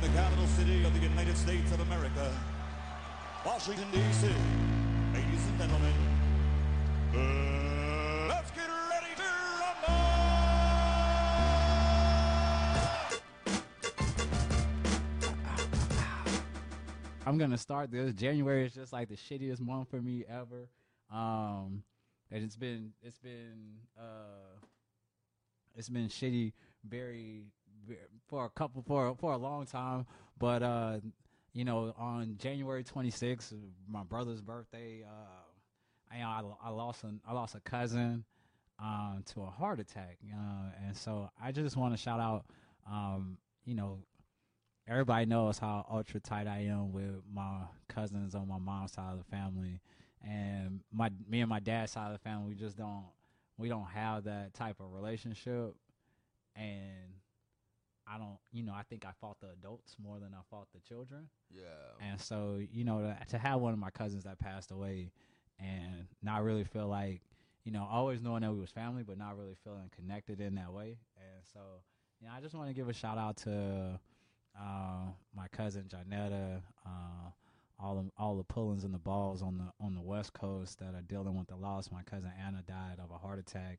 from the capital city of the United States of America, Washington, D.C. Ladies and gentlemen, uh, let's get ready to rumble! I'm gonna start this. January is just like the shittiest month for me ever. Um, and it's been it's been uh, it's been shitty very for a couple for for a long time. But uh, you know, on January 26th, my brother's birthday, uh, I, I lost a I lost a cousin um, to a heart attack, uh, and so I just want to shout out, um, you know, everybody knows how ultra tight I am with my cousins on my mom's side of the family, and my me and my dad's side of the family. We just don't we don't have that type of relationship, and I don't you know I think I fought the adults more than I fought the children, Yeah. and so you know to, to have one of my cousins that passed away, and not really feel like you know always knowing that we was family, but not really feeling connected in that way, and so. You know, I just want to give a shout out to uh, my cousin Janetta, uh, all the all the pullings and the balls on the on the West Coast that are dealing with the loss. My cousin Anna died of a heart attack,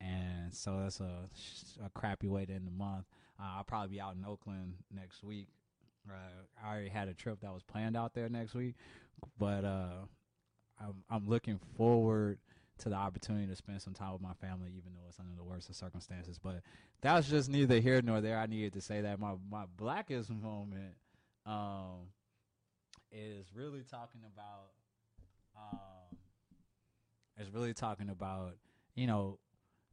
and so that's a, a crappy way to end the month. Uh, I'll probably be out in Oakland next week. Uh, I already had a trip that was planned out there next week, but uh, I'm I'm looking forward to the opportunity to spend some time with my family, even though it's under the worst of circumstances. But that was just neither here nor there. I needed to say that my my blackest moment um, is really talking about um, is really talking about you know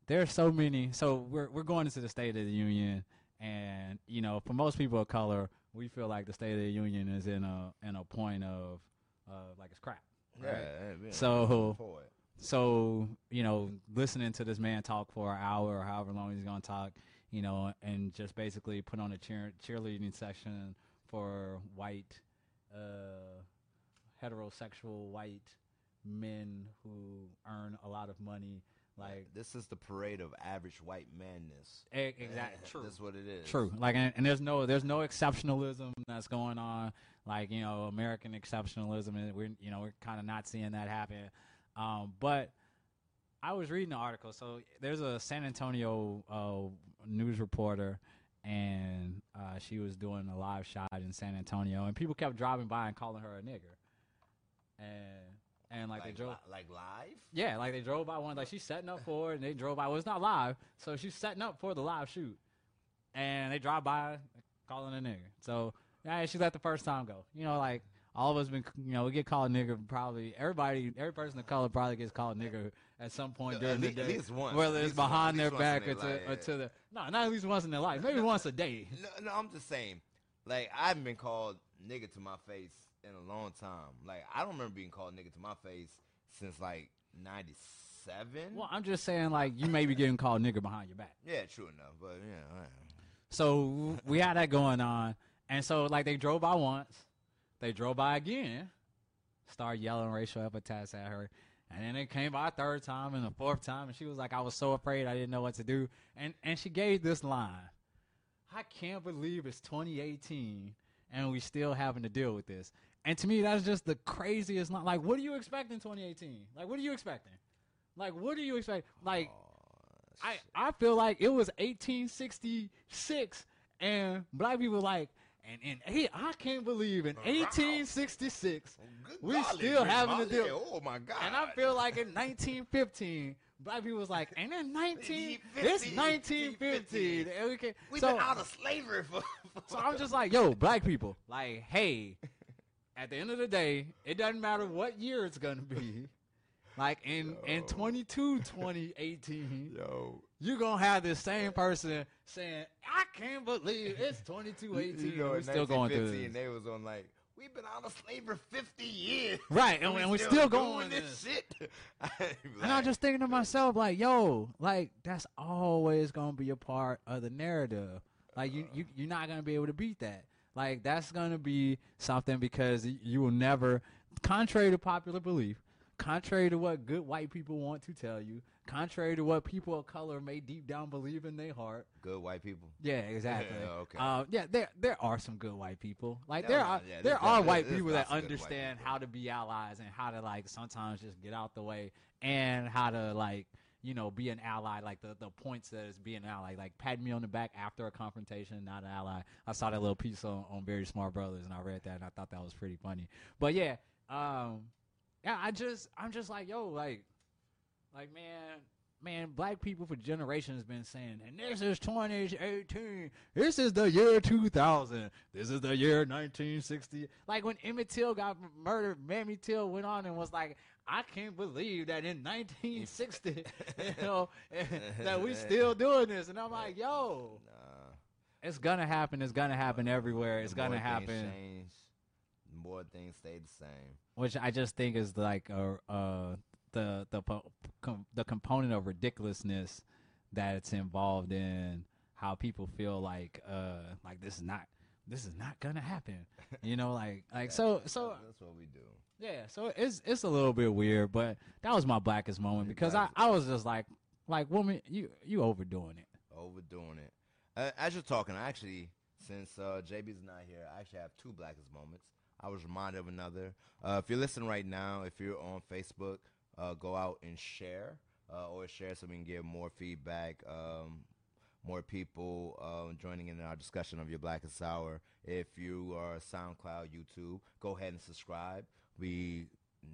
there's so many. So we're we're going into the State of the Union, and you know for most people of color, we feel like the State of the Union is in a in a point of uh, like it's crap. Yeah. yeah, So- So, you know, listening to this man talk for an hour or however long he's going to talk, you know, and just basically put on a cheer- cheerleading section for white, uh, heterosexual white men who earn a lot of money. Like, this is the parade of average white manness. exactly. True. That's what it is. True. Like, and, and there's no there's no exceptionalism that's going on. Like, you know, American exceptionalism, and we're you know we're kind of not seeing that happen. Um, but I was reading the article. So there's a San Antonio uh, news reporter, and uh, she was doing a live shot in San Antonio, and people kept driving by and calling her a nigger. And and like, Like, they drove. li- like live. Yeah, like they drove by one, like she's setting up for it, and they drove by. Well, it's not live, so she's setting up for the live shoot, and they drive by calling a nigger. So yeah, she let the first time go. You know, like all of us been, you know, we get called nigger. Probably everybody, every person of color probably gets called nigger at some point during the at least once. whether it's behind their back or to, or to the no, not at least once in their life, maybe once a day. No, no, I'm just saying. Like I haven't been called nigga to my face in a long time. Like I don't remember being called nigga to my face since like '97. Well, I'm just saying, like you may be getting called nigga behind your back. yeah, true enough. But yeah. So we had that going on, and so like they drove by once, they drove by again, started yelling racial epithets at her, and then it came by a third time and a fourth time, and she was like, "I was so afraid, I didn't know what to do," and and she gave this line, "I can't believe it's 2018 and we still having to deal with this." And to me, that's just the craziest line. Like, what do you expect in 2018? Like, what are you expecting? Like, what do you expect? Like, oh, I, I feel like it was 1866 and black people like and and hey, I can't believe in 1866 Good we golly, still having to deal Oh my god! and I feel like in 1915 black people was like and then 19 it's 1915 and we can, we've so, been out of slavery for. for so I'm just like yo black people like hey at the end of the day it doesn't matter what year it's gonna be like in in 22 2018 yo. you're gonna have this same person saying, "I can't believe it's 2218." You know, we're still going through 1915, this. They was on like, we've been out of slavery 50 years. Right, and, and we're still going doing this. this shit. And I'm just thinking to myself, like, yo, like that's always gonna be a part of the narrative. Like you, you uh. you're not gonna be able to beat that. Like that's gonna be something because you will never, contrary to popular belief, contrary to what good white people want to tell you, contrary to what people of color may deep down believe in their heart. Good white people. Yeah, exactly. Yeah, okay. Uh, yeah, there there are some good white people. Like there no, are yeah, there are white people that lots of good white understand people. how to be allies and how to like sometimes just get out the way and how to like you know be an ally. Like the the points that is being an ally. Like pat me on the back after a confrontation, not an ally. I saw that little piece on on Very Smart Brothas and I read that and I thought that was pretty funny. But yeah, um, yeah, I just I'm just like yo like like man man black people for generations been saying and this is 2018 this is the year 2000 this is the year 1960 like when emmett till got murdered Mamie Till went on and was like i can't believe that in 1960 you know that we still doing this. And i'm like yo Nah. it's gonna happen. It's gonna happen everywhere. It's gonna happen. Change, more things stay the same. which I just think is like a uh the the com- the component of ridiculousness that it's involved in how people feel like uh like this is not this is not gonna happen. You know like like so so that's what we do. Yeah so it's it's a little bit weird but that was my blackest moment because I, I was just like like woman you you overdoing it Overdoing it. Uh, as you're talking, I actually, since uh, JB's not here, I actually have two blackest moments. I was reminded of another. Uh, if you're listening right now, if you're on Facebook, uh, go out and share, uh, or share so we can get more feedback, um, more people uh, joining in our discussion of your blackest hour. If you are SoundCloud, YouTube, go ahead and subscribe. We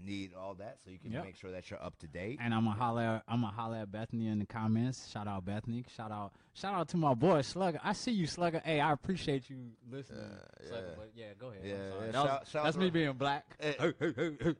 need all that so you can Yep. make sure that you're up to date. and I'm gonna holler I'm gonna holler at Bethany in the comments shout out Bethany shout out shout out to my boy Slugger I see you Slugger hey I appreciate you listening Uh, Slugger, yeah. but yeah go ahead Yeah, yeah, That was- shout- that's me being black Hey, hey,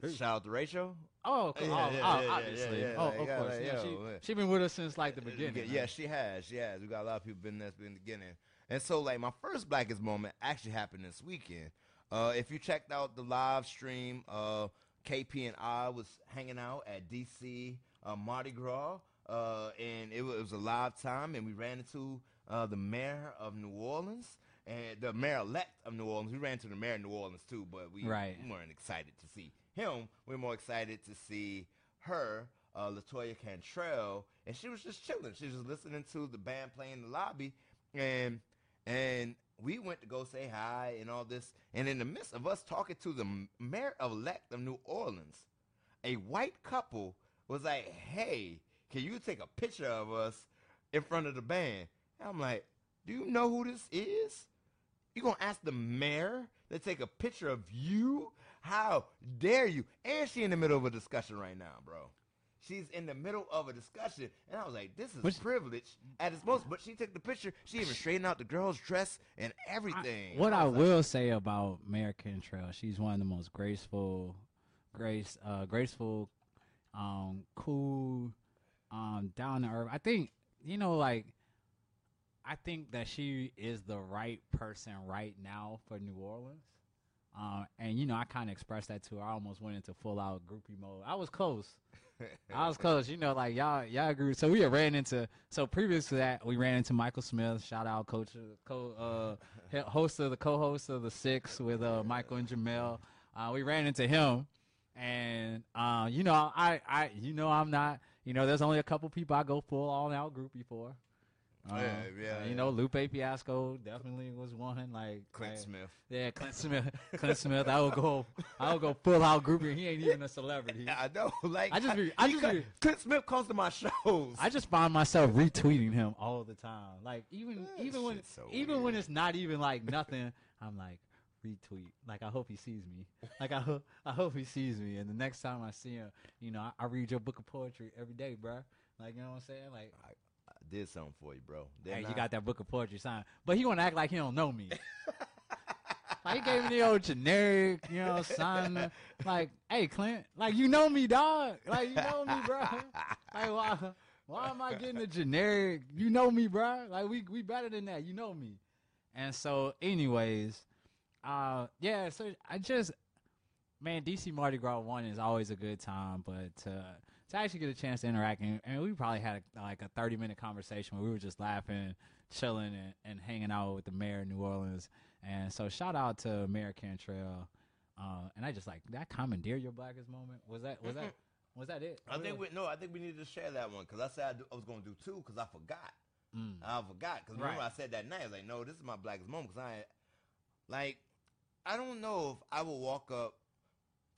hey. Shout out to Rachel. Oh. Yeah, oh, yeah, oh, yeah, yeah, obviously. yeah, oh, of yeah, course. like, yeah, yo, she she been with us since like the beginning. Yeah, right? she has. She has. We got a lot of people been there in the beginning. And so, like, my first blackest moment actually happened this weekend. Uh, if you checked out the live stream, uh, KP and I was hanging out at DC uh, Mardi Gras, uh, and it was, it was a live time, and we ran into uh, the mayor of New Orleans and the mayor-elect of New Orleans. We ran into the mayor of New Orleans too, but we Right. weren't excited to see him. We were more excited to see her, uh, Latoya Cantrell, and she was just chilling. She was just listening to the band playing in the lobby, and and we went to go say hi and all this. And in the midst of us talking to the mayor elect of New Orleans, a white couple was like, "Hey, can you take a picture of us in front of the band?" And I'm like, "Do you know who this is? You gonna ask the mayor to take a picture of you? How dare you?" And she in the middle of a discussion right now, bro. She's in the middle of a discussion, and I was like, "This is Which- privilege at its most." But she took the picture. She even straightened out the girl's dress and I- everything. what I like, will say about Mayor Cantrell, she's one of the most graceful, grace, uh, graceful, um, cool, um, down to earth. I think you know, like, I think that she is the right person right now for New Orleans. Um, and you know, I kind of expressed that to her. I almost went into full out groupie mode. I was close. I was close. You know, like y'all, y'all grew. So we ran into. So previous to that, we ran into Michael Smith. Shout out, coach, co, uh, host of the co-host of the Six with uh, Michael and Jemele. Uh, we ran into him, and uh, you know, I, I, you know, I'm not. You know, there's only a couple people I go full all out groupie for. Uh, Yeah, yeah, You yeah. know, Lupe Fiasco definitely was one. Like Clint like- Smith. Yeah, Clint Smith. Clint Smith. I would go. I would go full out groupie. He ain't even a celebrity. Yeah, I know. Like I just be- I just be- Clint Smith comes to my shows. I just find myself retweeting him all the time. Like even That even when so even when it's not even like nothing, I'm like retweet. Like I hope he sees me. Like I hope I hope he sees me. And the next time I see him, you know, I, I read your book of poetry every day, bro. Like you know what I'm saying? Like I did something for you, bro. hey, Didn't you got that book of poetry signed, but he wanna act like he don't know me. like he gave me the old generic, you know, sign. Like, hey Clint, like you know me, dog. Like you know me, bro. Like why? Why am I getting a generic? You know me, bro. Like we we better than that. You know me. And so, anyways, uh, yeah. So I just, man, DC Mardi Gras one is always a good time, but to to actually get a chance to interact, and, and we probably had a, like a thirty minute conversation where we were just laughing, chilling, and, and hanging out with the mayor of New Orleans. And so, shout out to Mayor Cantrell. Uh, and I just like that commandeer your blackest moment. Was that was that Was that it? I think we no. I think we needed to share that one because I said I, do, I was going to do two because I forgot. Mm. I forgot because remember Right. I said that night. I was like, no, this is my blackest moment because I, like, I don't know if I will walk up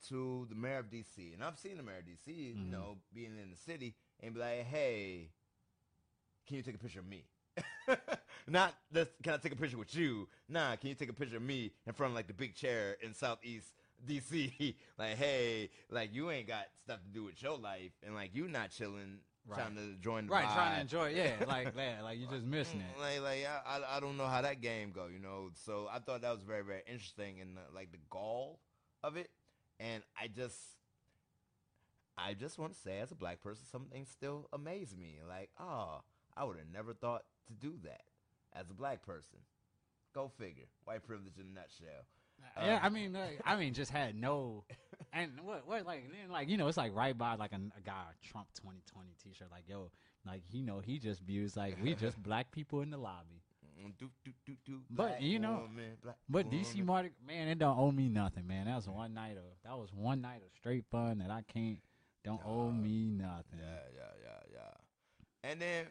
to the mayor of DC, and I've seen the mayor of DC, you Mhm. know, being in the city, and be like, hey, can you take a picture of me? Not this, can I take a picture with you? Nah, can you take a picture of me in front of like the big chair in Southeast DC? like, hey, like you ain't got stuff to do with your life, and like you not chilling, Right. trying to join the Right, trying to enjoy. it. Yeah, like that. Like you just missing it. Like, like I, I, I don't know how that game go, you know. So I thought that was very, very interesting, and uh, like the gall of it, and I just, I just want to say, as a black person, some things still amaze me. Like, oh, I would have never thought to do that as a black person. Go figure. White privilege in a nutshell. yeah, Um, I mean, like, I mean, just had no, and what, what, like, then, like, you know, it's like right by like a, a guy Trump 2020 T-shirt, like, yo, like, you know, he just views like we just black people in the lobby. Do, do, do, do, But, you know, woman, But DC. Mardi, man, it don't owe me nothing, man. That was one night of that was one night of straight fun that I can't don't owe me nothing. Yeah, yeah, yeah, yeah. And then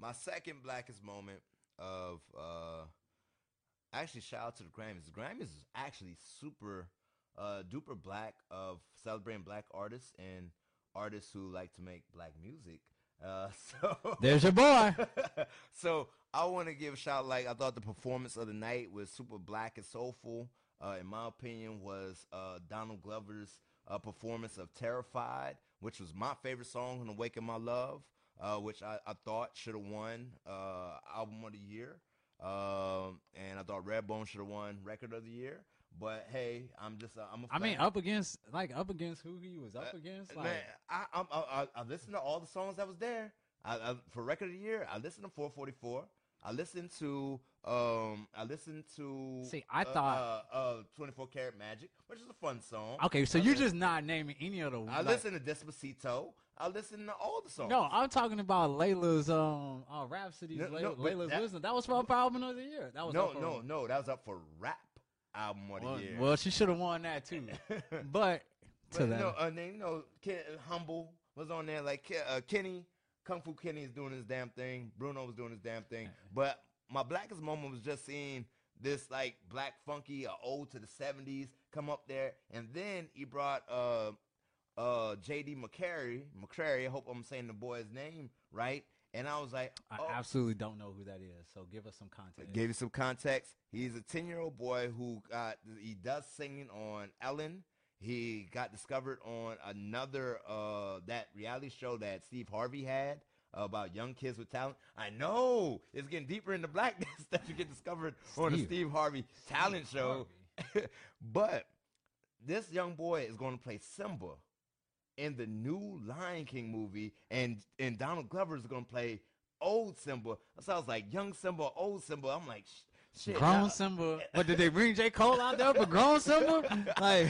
my second blackest moment of uh actually shout out to the Grammys. The Grammys is actually super uh duper black of celebrating black artists and artists who like to make black music. Uh so There's your boy. so I want to give a shout. Like I thought the performance of the night was super black and soulful. Uh, in my opinion, was uh, Donald Glover's uh, performance of "Terrified," which was my favorite song on "Awaken My Love," uh, which I, I thought should have won uh, album of the year. Um, and I thought Redbone should have won record of the year. But hey, I'm just uh, I'm a I mean, up against like up against who he was up against. Like, Man, I, I, I, I, I listened to all the songs that was there. I, I, for record of the year, I listened to 4:44. I listened to, um, I listened to. See, I uh, thought- uh, uh, 24 Karat Magic, which is a fun song. okay, so I you're just not naming any of the. I like- listened to Despacito. I listened to all the songs. No, I'm talking about Laila's um uh, Rapsody's No, Laila, no, Laila's that- wisdom. That was for album of the year. That was no, no, no. That was up for rap album of Well, the year. well, she should have won that too. But to But that, no, then you know, Ken, Humble was on there. Like uh, Kenny, Kung Fu Kenny is doing his damn thing. Bruno was doing his damn thing. But my blackest moment was just seeing this like black funky, uh, old to the '70s, come up there, and then he brought uh uh J.D. McCary. McCrary, I hope I'm saying the boy's name right. And I was like, I oh, absolutely don't know who that is. So give us some context. Gave you some context. He's a 10 year old boy who got, he does singing on Ellen. He got discovered on another, uh, that reality show that Steve Harvey had about young kids with talent. I know it's getting deeper into blackness that you get discovered on the Steve. Steve Harvey talent show. but this young boy is going to play Simba in the new Lion King movie, and and Donald Glover is going to play old Simba. So I was like, young Simba, old Simba. I'm like, shit. grown nah. Simba. But did they bring J Cole out there for grown Simba? Like,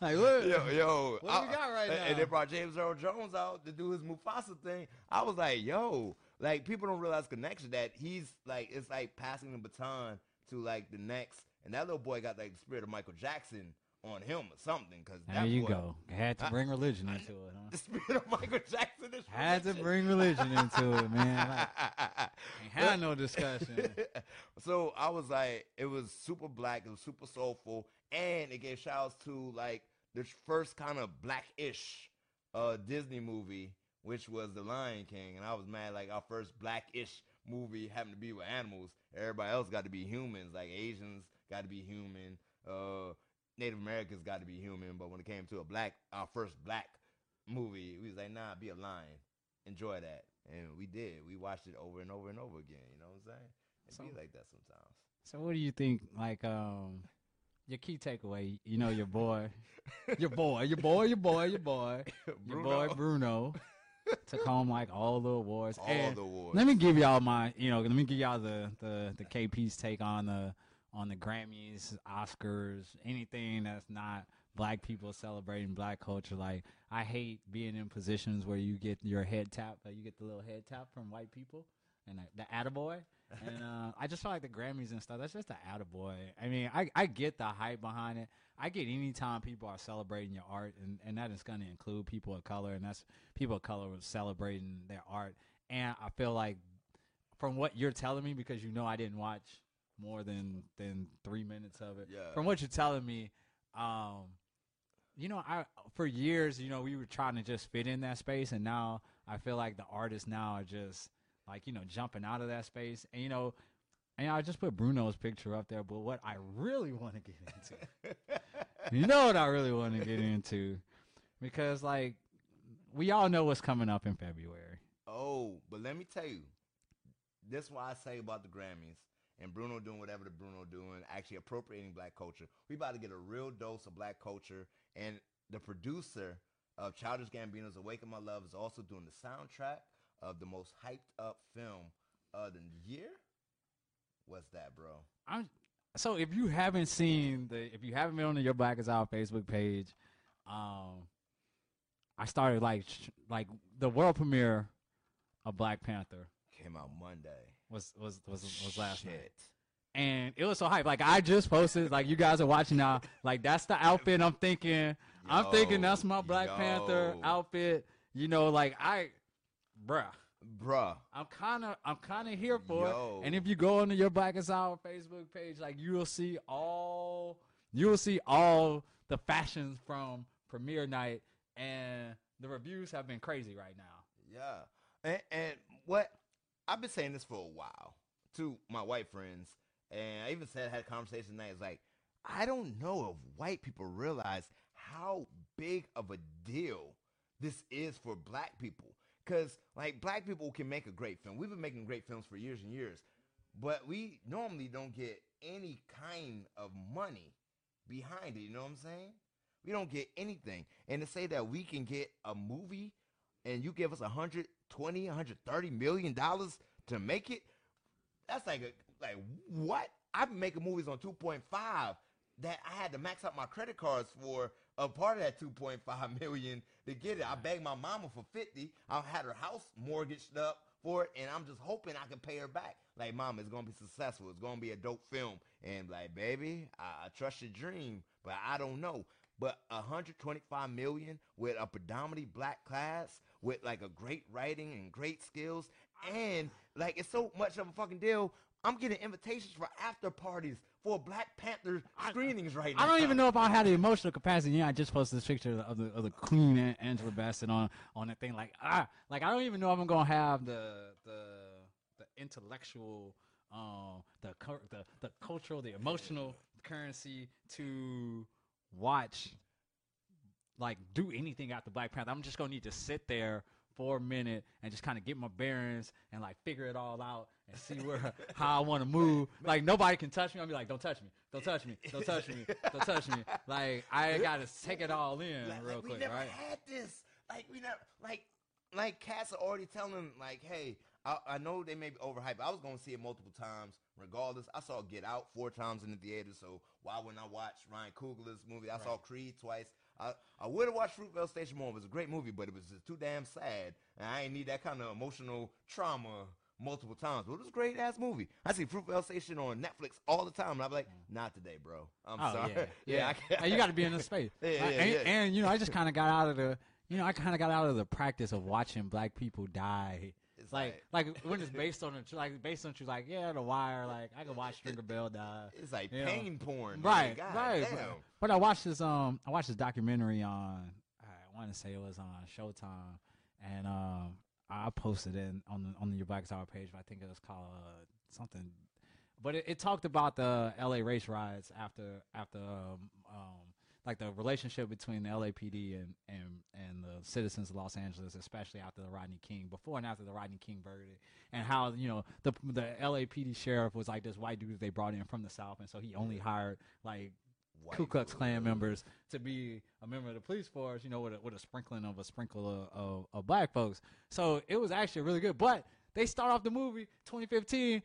like what? Yo, yo, What do we got right and- now? And they brought James Earl Jones out to do his Mufasa thing. I was like, yo, like people don't realize connection that he's like it's like passing the baton to like the next, and that little boy got like the spirit of Michael Jackson on him or something. Cause There you boy, go. Had to I- bring religion into it, huh? The spirit of Michael Jackson is Had to bring religion into it, man. Like, ain't had no discussion. so I was like, it was super black, it was super soulful, and it gave shouts to like the first kind of black-ish uh, Disney movie, which was The Lion King, and I was mad like our first black-ish movie happened to be with animals. Everybody else got to be humans, like Asians got to be human, uh, Native Americans got to be human, but when it came to a black, our first black movie, we was like, nah, be a lion, enjoy that, and we did. We watched it over and over and over again. You know what I'm saying? It So- be like that sometimes. So what do you think? Like, um, your key takeaway? You know, your boy, your boy, your boy, your boy, your boy, your boy Bruno took home like all the awards. All And the awards. Let me give y'all my, you know, let me give y'all the the the KP's take on the on the Grammys, Oscars, anything that's not black people celebrating black culture. Like, I hate being in positions where you get your head tap, uh, you get the little head tap from white people, and the, the attaboy. and uh, I just feel like the Grammys and stuff. That's just the attaboy. I mean, I I get the hype behind it. I get anytime people are celebrating your art, and and that is going to include people of color, and that's people of color celebrating their art. And I feel like from what you're telling me, because you know I didn't watch more than than three minutes of it. Yeah. From what you're telling me, um, you know, I for years, you know, we were trying to just fit in that space, and now I feel like the artists now are just like you know jumping out of that space, and you know, and I just put Bruno's picture up there. But what I really want to get into, you know, what I really want to get into, because like we all know what's coming up in February. Oh, but let me tell you, this is what I say about the Grammys and Bruno doing whatever the Bruno doing, actually appropriating black culture. We about to get a real dose of black culture, and the producer of Childish Gambino's "Awaken My Love" is also doing the soundtrack of the most hyped up film of the year. What's that, bro? I'm so if you haven't seen the if you haven't been on the Your Blackest Hour Facebook page, um, I started like like the world premiere of Black Panther Came out Monday. Was was was was last night, and it was so hype. Like I just posted, like you guys are watching now. Like that's the outfit I'm thinking. I'm thinking that's my Black Panther outfit. You know, like I, bruh. Bruh. I'm kind of I'm kind of here for Yo. it. And if you go onto your Blackest Hour Facebook page, like you will see all you will see all the fashions from premiere night, and the reviews have been crazy right now. Yeah. And, and what I've been saying this for a while to my white friends, and I even said I had a conversation tonight. It's like I don't know if white people realize how big of a deal this is for black people. Cause like black people can make a great film. We've been making great films for years and years, but we normally don't get any kind of money behind it. You know what I'm saying? We don't get anything. And to say that we can get a movie and you give us 120, 130 million dollars to make it, that's like a like what? I've been making movies on 2.5 that I had to max out my credit cards for a part of that 2.5 million to get it. I begged my mama for 50. I had her house mortgaged up for it, and I'm just hoping I can pay her back. Like, mom, it's gonna be successful. It's gonna be a dope film. And like, baby, I, I trust your dream, but I don't know. But 125 million with a predominantly black class, with like a great writing and great skills, and like it's so much of a fucking deal. I'm getting invitations for after parties for Black Panther screenings right now. I don't even know if I had the emotional capacity. Yeah, I just posted this picture of the of the Queen An- Angela Bassett on on that thing. Like ah, like I don't even know if I'm gonna have the the the intellectual, um, the the the cultural, the emotional currency to watch like do anything after Black Panther. I'm just gonna need to sit there for a minute and just kind of get my bearings and like figure it all out and see where how I want to move. Like nobody can touch me. I'll be like, don't touch me, don't touch me, don't touch me, don't touch me. Like I gotta take it all in like, real like, we never right? had this. Like we never like like cats are already telling them like, hey, I, I know they may be overhyped. I was gonna see it multiple times, regardless. I saw Get Out four times in the theater, so why wouldn't I watch Ryan Coogler's movie? I saw Creed twice. I, I would have watched Fruitvale Station more. It was a great movie, but it was just too damn sad, and I ain't need that kind of emotional trauma multiple times. But it was a great ass movie. I see Fruitvale Station on Netflix all the time, and I'm like, not today, bro. I'm oh sorry. yeah, yeah. I can't- And you got to be in the space. Yeah, yeah, and, yeah. and you know, I just kind of got out of the. You know, I kind of got out of the practice of watching black people die. Like, like when it's based on a tr- like based on truth, like yeah, The Wire. Like I could watch Stringer Bell die. It's like Yeah. pain porn. right, right. Damn. But, I watched this um I watched this documentary on I want to say it was on Showtime, and um I posted it on the on the Your Black Hour page. But I think it was called uh, something. But it, it talked about the L.A. race riots after after um, um like the relationship between the LAPD and and and the citizens of Los Angeles, especially after the Rodney King, before and after the Rodney King verdict, and how you know the the LAPD sheriff was like this white dude they brought in from the South, and so he only hired like White Ku Klux Klan members to be a member of the police force, you know, with a, with a sprinkling of a sprinkle of, of, of black folks. So it was actually really good. But they start off the movie 2015.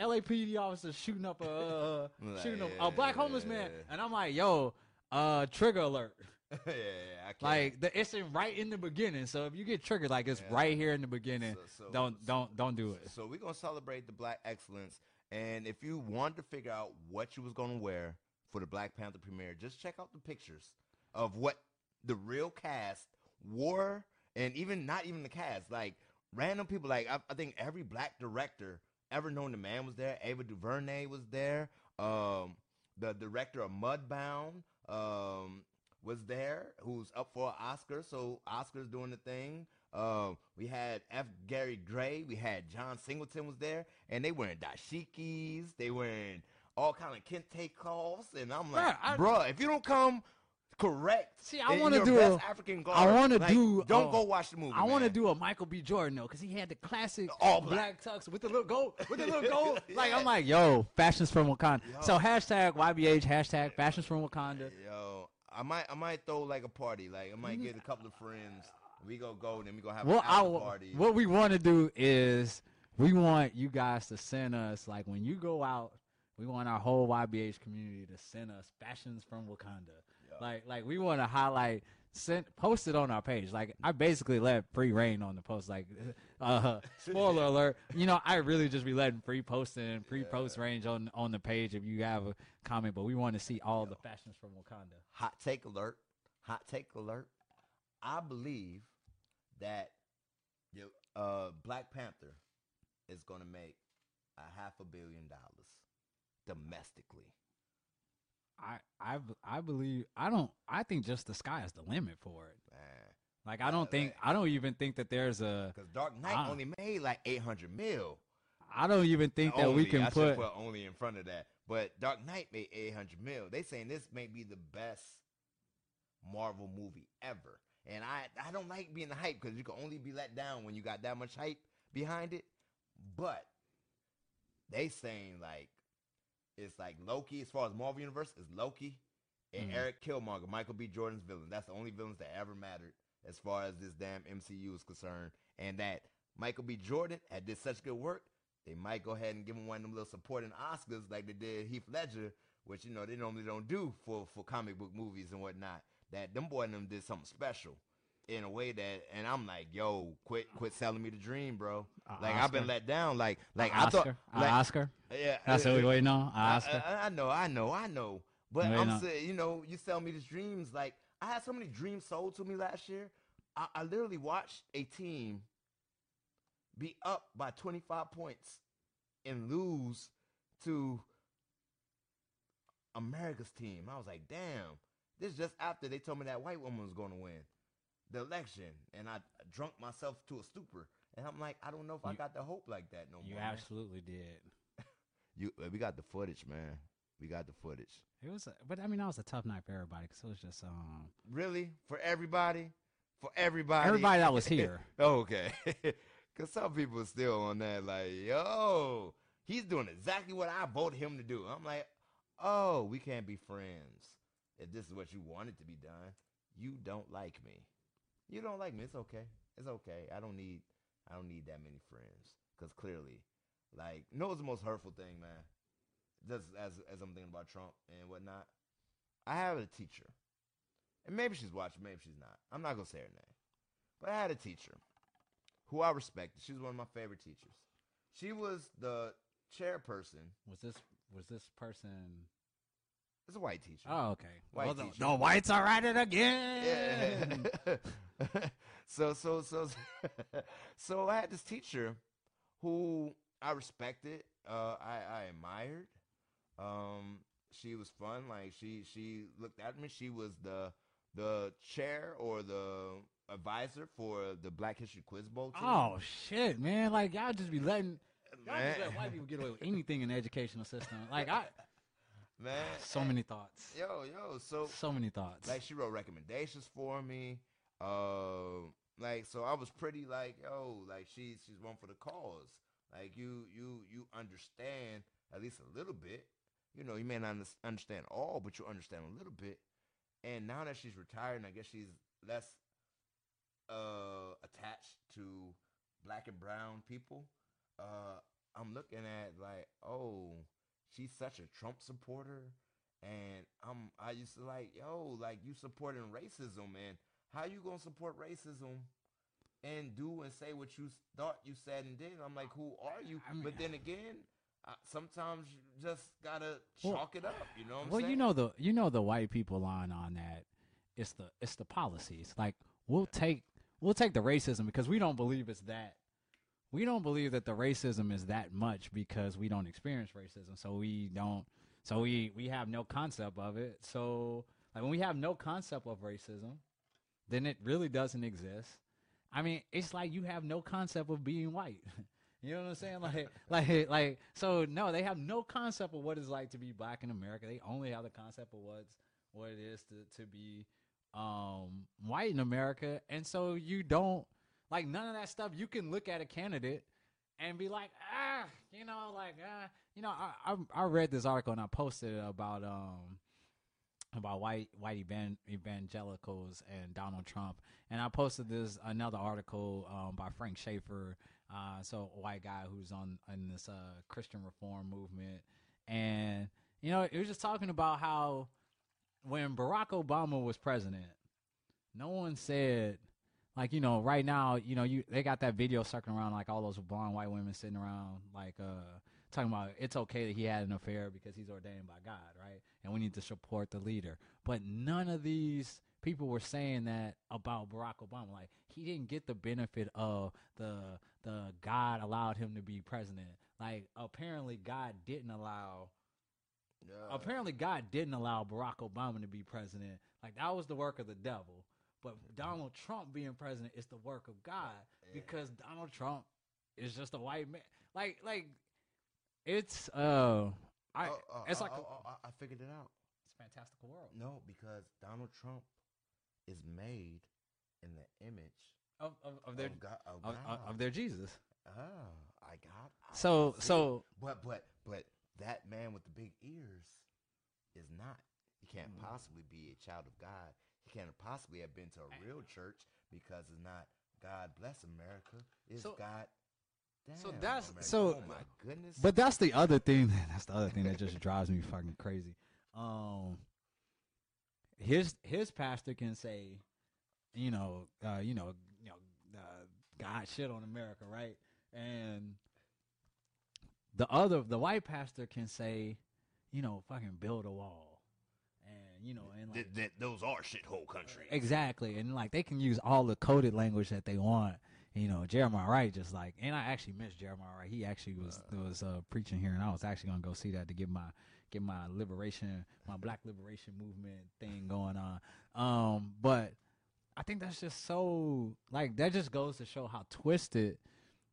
LAPD officers shooting up a uh, Like, shooting up a black homeless man, and I'm like, yo, uh, trigger alert. yeah, yeah, I can't. Like the, it's in right in the beginning. So if you get triggered, like it's Yeah. right here in the beginning, So- so- don't don't don't do it. So we're gonna celebrate the black excellence. And if you wanted to figure out what you was gonna wear for the Black Panther premiere, just check out the pictures of what the real cast wore, and even not even the cast, like random people. Like I, I think every black director ever known the man was there. Ava DuVernay was there. Um, the director of Mudbound um, was there, who's up for an Oscar. So Oscar's doing the thing. Um, we had F. Gary Gray. We had John Singleton was there, and they wearing dashikis. They wearing all kind of kente cloths, and I'm like, Bruh, I- bruh, if you don't come correct, See, I wanna do best a- African I garb, wanna like, do, Don't uh, go watch the movie. I want to do a Michael B. Jordan though, because he had the classic All black. black tux with the little gold, with the little gold. Like I'm like, yo, fashions from Wakanda. Yo. So hashtag YBH, hashtag fashions from Wakanda. Yo, I might, I might throw like a party. Like I might get a couple of friends. We go go, and then we gonna have What an party. what we want to do is we want you guys to send us like when you go out. We want our whole YBH community to send us fashions from Wakanda. Like like we want to highlight send post it on our page. Like I basically let free reign on the post. Like uh spoiler alert, you know, I really just be letting free posting and free post range on on the page if you have a comment, but we want to see all the fashions from Wakanda. Hot take alert. Hot take alert. I believe that your uh, Black Panther is gonna make a half a billion dollars domestically. I I I believe I don't I think just the sky is the limit for it. Man. Like I don't Like- think I don't even think that there's a Because Dark Knight only made like eight hundred mil. I don't even think that we can I put put only in front of that. But Dark Knight made eight hundred mil. They saying this may be the best Marvel movie ever. And I I don't like being the hype because you can only be let down when you got that much hype behind it. But they saying like it's like Loki as far as Marvel Universe is Loki and Mhm. Erik Killmonger, Michael B. Jordan's villain. That's the only villains that ever mattered as far as this damn MCU is concerned. And that Michael B. Jordan had did such good work, they might go ahead and give him one of them little supporting Oscars like they did Heath Ledger, which you know they normally don't do for for comic book movies and whatnot. That them boy and them did something special in a way that, and I'm like, yo, quit quit selling me the dream, bro. A like I've been let down. Like like a I thought, Oscar, like, Oscar. yeah, That's what uh, we waiting on. Oscar. I, I know, I know, I know. But I'm saying, you know, you sell me these dreams. Like I had so many dreams sold to me last year. I, I literally watched a team be up by 25 points and lose to America's team. I was like, damn. This just after they told me that white woman was going to win the election, and I drunk myself to a stupor. And I'm like, I don't know if I got the hope like that no you more. man. absolutely did. You, we got the footage, man. We got the footage. It was, a, but I mean, that was a tough night for everybody because it was just um Really? For everybody? For everybody? everybody that was here. Okay. Because some people are still on that, like, yo, he's doing exactly what I voted him to do. I'm like, oh, we can't be friends. If this is what you wanted to be done, you don't like me. You don't like me. It's okay. It's okay. I don't need, I don't need that many friends. Because clearly, like, you know what's the most hurtful thing, man? Just as, as I'm thinking about Trump and whatnot. I have a teacher. And maybe she's watching, maybe she's not. I'm not to say her name. But I had a teacher who I respected. She was one of my favorite teachers. She was the chairperson. Was this was this person? It's a white teacher. Oh, okay. White Well, the, teacher. the whites are at it again. Yeah. so so so so I had this teacher who I respected. Uh, I I admired. Um, she was fun. Like she she looked at me. She was the the chair or the advisor for the Black History Quiz Bowl. Team. Oh shit, man! Like y'all just be letting y'all Man. just let white people get away with anything in the educational system. Like I, man, so many thoughts, Yo yo, so so many thoughts. like she wrote recommendations for me. Uh, like so I was pretty like yo, like she's she's one for the cause. Like you you you understand at least a little bit. You know, you may not under- understand all, but you understand a little bit. And now that she's retired, and I guess she's less uh attached to black and brown people. Uh, I'm looking at like, oh, she's such a Trump supporter, and I'm I used to like, yo, like you supporting racism, man. How you gonna support racism and do and say what you thought you said and did? I'm like, who are you? I mean- but then again, uh, sometimes you just gotta Well- chalk it up. You know what I'm well, saying? you know the you know the white people line on that. It's the it's the policies. Like we'll take we'll take the racism because we don't believe it's that. We don't believe that the racism is that much because we don't experience racism. So we don't. So we we have no concept of it. So like when we have no concept of racism, then it really doesn't exist. I mean, it's like you have no concept of being white. You know what I'm saying? Like, like, like. So no, they have no concept of what it's like to be black in America. They only have the concept of what's what it is to to be um white in America. And so you don't like none of that stuff. You can look at a candidate and be like, ah, you know, like, ah, you know, I I, I read this article and I posted it about um about white white evan, evangelicals and Donald Trump, and I posted this another article um, by Frank Schaefer, uh, so a white guy who's on in this uh, Christian reform movement, and you know, it was just talking about how when Barack Obama was president, no one said like you know right now you know you they got that video circling around like all those blonde white women sitting around like uh talking about it's okay that he had an affair because he's ordained by God, right? And we need to support the leader. But none of these people were saying that about Barack Obama. Like he didn't get the benefit of the the God allowed him to be president. Like apparently God didn't allow Yeah. apparently God didn't allow Barack Obama to be president. Like that was the work of the devil. But Donald Trump being president is the work of God because Donald Trump is just a white man. Like like it's uh I Oh, oh, it's oh, like a, oh, oh, I figured it out. it's a fantastical world. No, because Donald Trump is made in the image Of of, of their of God. Of, of, God. of, of their Jesus. oh, I got. I So see. so but but but that man with the big ears is not. He can't Mm. possibly be a child of God. He can't possibly have been to a real church because it's not God bless America. It's So- God. Damn so that's- America. so- Oh my goodness. But that's the other thing. That's the other thing that just drives me fucking crazy. Um, his his pastor can say, you know, uh, you know, you know, uh, God shit on America, right? And the other, the white pastor can say, you know, fucking build a wall, and you know, and like Th- th- those are shithole countries. Exactly, and like they can use all the coded language that they want. You know, Jeremiah Wright just like, and I actually missed Jeremiah Wright. He actually was was uh, preaching here, and I was actually gonna go see that to get my get my liberation, my Black liberation movement thing going on. Um, but I think that's just so like that just goes to show how twisted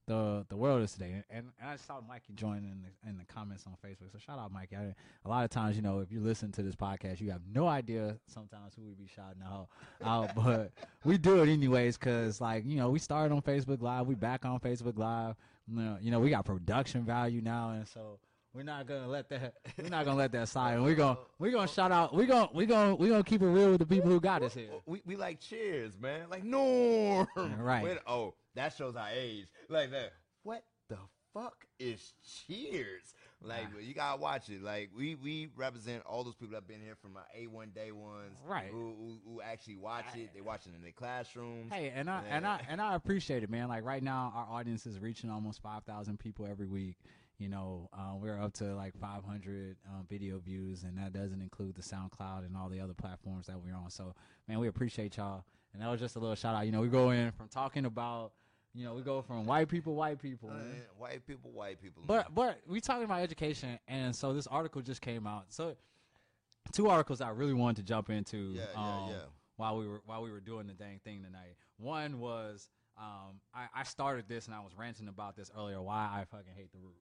the the world is today. And, and I saw Mikey join in the, in the comments on Facebook. So shout out Mikey. I, a lot of times, you know, if you listen to this podcast, you have no idea sometimes who we be shouting out. out but we do it anyways because, like, you know, we started on Facebook Live. We back on Facebook Live. You know, you know, we got production value now, and so. We're not gonna let that. We're not gonna let that slide. And we're gonna we're gonna shout out. We're gonna we're gonna we're gonna keep it real with the people who got us here. We, we like cheers, man. Like Norm. right. When- oh, that shows our age. Like that. What the fuck is cheers? Like you gotta watch it. Like we we represent all those people that have been here from our A one day ones. Right. Who, who who actually watch it. They watch it in their classrooms. Hey, and I and I and I appreciate it, man. Like right now, our audience is reaching almost five thousand people every week. You know, uh, we're up to like five hundred um, video views, and that doesn't include the SoundCloud and all the other platforms that we're on. So, man, we appreciate y'all. And that was just a little shout out. You know, we go in from talking about, you know, we go from white people, white people. Uh, white people, white people. But but we talking about education, and so this article just came out. So two articles I really wanted to jump into. Yeah, yeah, um, yeah. While we were while we were doing the dang thing tonight. One was um, I, I started this and I was ranting about this earlier. Why I fucking hate the root.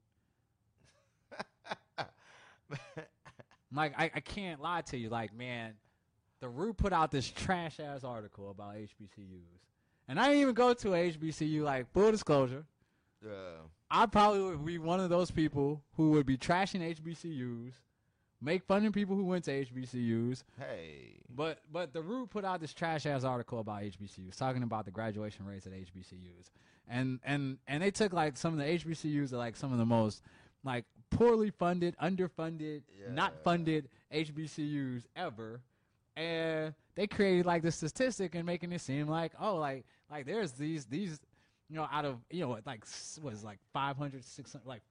Like I, I can't lie to you. Like man, the root put out this trash ass article about HBCUs, and I didn't even go to HBCU. Like full disclosure. uh, I probably would be one of those people who would be trashing HBCUs, make fun of people who went to HBCUs. hey, But but the Root put out this trash ass article about HBCUs, talking about the graduation rates at HBCUs, and and and they took like some of the HBCUs are like some of the most like poorly funded, underfunded, not funded HBCUs ever, and they created like this statistic and making it seem like oh like like there's these these you know out of you know like s- what is it, like 500 600 like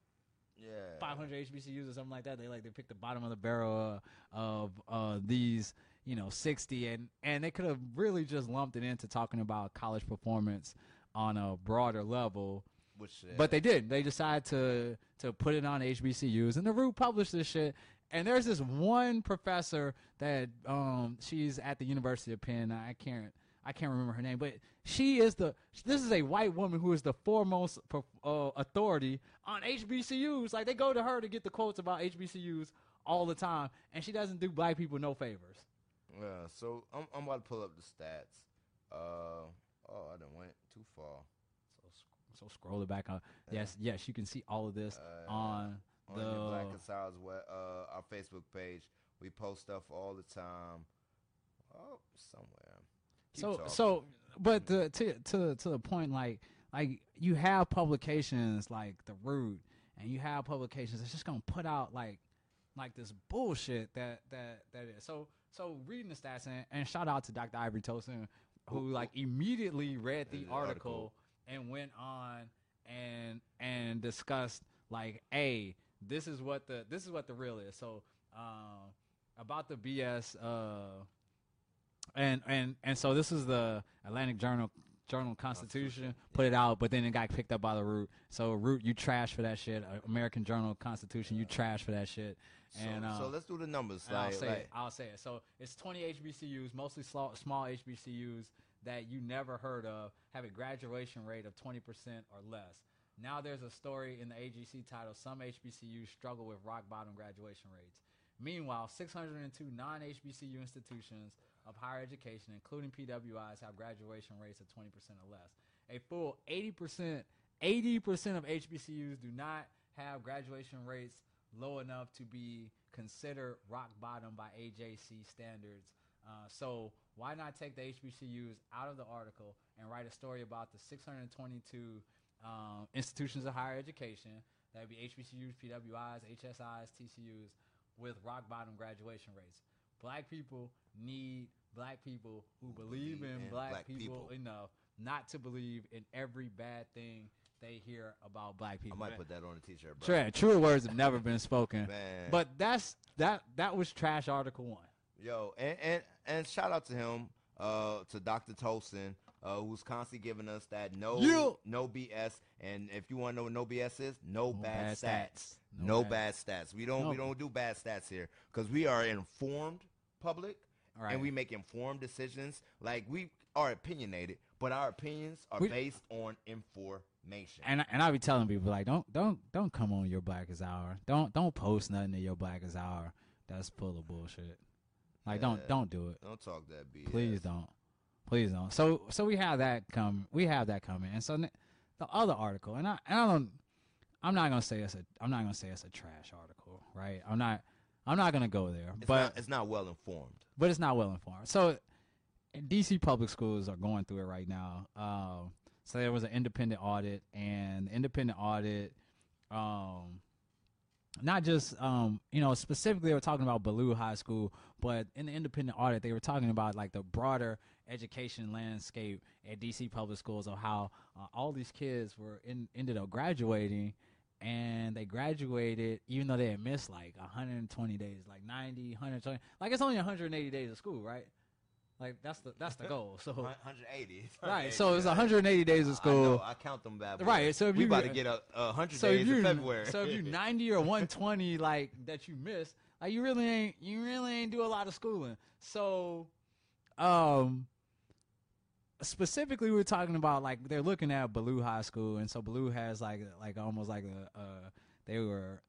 Yeah. 500 HBCUs or something like that. They like they picked the bottom of the barrel uh, of uh, these, you know, 60, and and they could have really just lumped it into talking about college performance on a broader level, Which, but they didn't. They decided to to put it on HBCUs, and the Root published this shit. And there's this one professor that um she's at the University of Penn. I can't I can't remember her name, but she is the this is a white woman who is the foremost uh, authority on HBCUs. Like they go to her to get the quotes about HBCUs all the time, and she doesn't do black people no favors. Yeah, so I'm, I'm about to pull up the stats. Uh, oh, I done went too far. So sc- so scroll it back up. Yes, yes, you can see all of this Uh, on On Black the and Sours we- uh, our Facebook page, we post stuff all the time. Oh, somewhere. So so but the, to to to the point like like you have publications like the root and you have publications that's just gonna put out like like this bullshit that that that is. So so reading the stats and, and shout out to dr ivory Toldson who like immediately read the The article, article. and went on and and discussed like hey this is what the this is what the real is. So um about the bs uh and and and so this is the Atlantic Journal Journal Constitution put it out, but then it got picked up by the Root. So Root, you trash for that shit. Uh, American Journal Constitution, you trash for that shit. so, uh, so let's do the numbers. and I'll say like, it. I'll say it. So it's 20 HBCUs, mostly small, small HBCUs that you never heard of, have a graduation rate of 20% or less. Now there's a story in the AJC title, Some HBCUs Struggle with Rock Bottom Graduation Rates. Meanwhile, 602 non HBCU institutions of higher education, including PWIs, have graduation rates of 20% or less. A full 80%, 80% of HBCUs do not have graduation rates low enough to be considered rock bottom by AJC standards. Uh, so why not take the HBCUs out of the article and write a story about the 622 um, institutions of higher education that would be HBCUs, PWIs, HSIs, TCUs with rock bottom graduation rates. Black people need black people who believe in, black, people, enough not to believe in every bad thing they hear about black people. I people. might put that on a t-shirt, bro. True, truer words have never been spoken. Man. But that's that that was trash article one. Yo, and, and and shout out to him, uh, to Dr. Toldson, uh, who's constantly giving us that no Yeah. no BS. And if you want to know what no BS is, no, No bad, bad stats. stats. No, No bad. bad- stats. We don't we don't do bad stats here because we are informed public Right. and we make informed decisions. Like we are opinionated, but our opinions are We- based on information. and and I be telling people like don't don't don't come on your blackest hour. Don't don't post nothing in your Black blackest hour that's full of bullshit. Like don't don't do it. don't talk that BS. Please don't. Please don't. So so we have that come. We have that coming. And so the other article, and I and I don't. I'm not gonna say it's a. I'm not gonna say it's a trash article, right? I'm not. I'm not gonna go there. It's but not, it's not well informed. but it's not well informed. So DC public schools are going through it right now. Um, so there was an independent audit, and independent audit, um, not just um, you know specifically they were talking about Ballou High School, but in the independent audit they were talking about like the broader education landscape at DC public schools of how uh, all these kids were in, ended up graduating and they graduated even though they had missed like 120 days like 90 120 like it's only 180 days of school right like that's the that's the goal so 180. right so it's 180 days of I school know, I count them bad. boys. Right, so if we you- about to get a, a hundred so days in February. so if you 90 or 120 like that you missed like you really ain't you really ain't do a lot of schooling so um specifically we were talking about like they're looking at Ballou High School and so Ballou has like like almost like a uh they were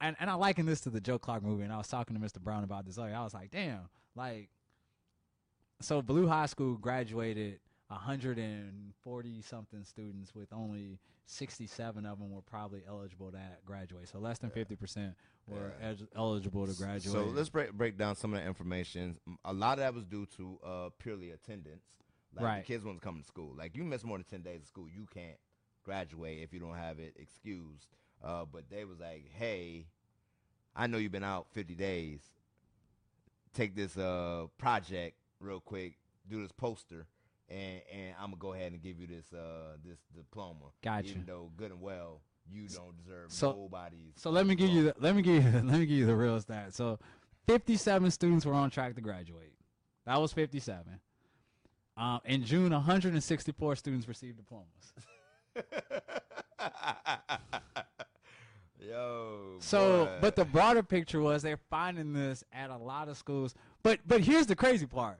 and and I liken this to the Joe Clark movie and I was talking to Mr. Brown about this earlier I was like damn like so Ballou High School graduated 140 something students with only 67 of them were probably eligible to graduate. So less than 50% were Yeah. ed- eligible to graduate. So let's break break down some of the information. A lot of that was due to uh, purely attendance. Like Right. the kids to come to school. Like you miss more than ten days of school, you can't graduate if you don't have it excused. Uh, but they was like, hey, I know you've been out 50 days. Take this uh project real quick, do this poster, and and I'm gonna go ahead and give you this uh this diploma. Gotcha. Even though good and well you don't deserve So- nobody's. So let me give you the, let me give you let me give you the real stat. So 57 students were on track to graduate. That was 57. Um, in June, 164 students received diplomas. Yo. So, boy. but the broader picture was they're finding this at a lot of schools. But but here's the crazy part.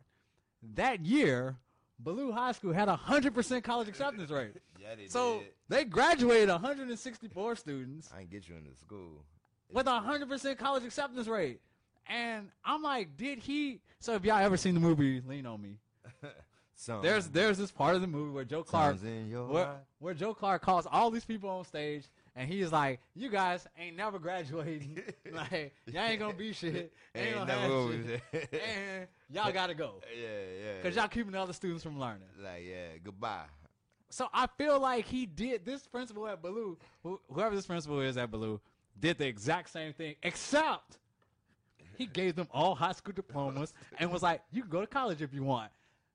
That year, Ballou High School had a 100% college acceptance rate. yeah, they So did. they graduated 164 students I ain't get you into school. with a 100% college acceptance rate. And I'm like, did he? So if y'all ever seen the movie Lean on Me, Some there's there's this part of the movie where Joe Clark times in your where, where Joe Clark calls all these people on stage and he's like, "You guys ain't never graduating. like, y'all ain't gonna be shit. Ain't, Ain't gonna never have shit. and y'all gotta go Yeah, yeah. because y'all keeping the other students from learning." like, yeah, goodbye. So I feel like he did this principal at Ballou, who, whoever this principal is at Ballou, did the exact same thing, except he gave them all high school diplomas and was like, "You can go to college if you want."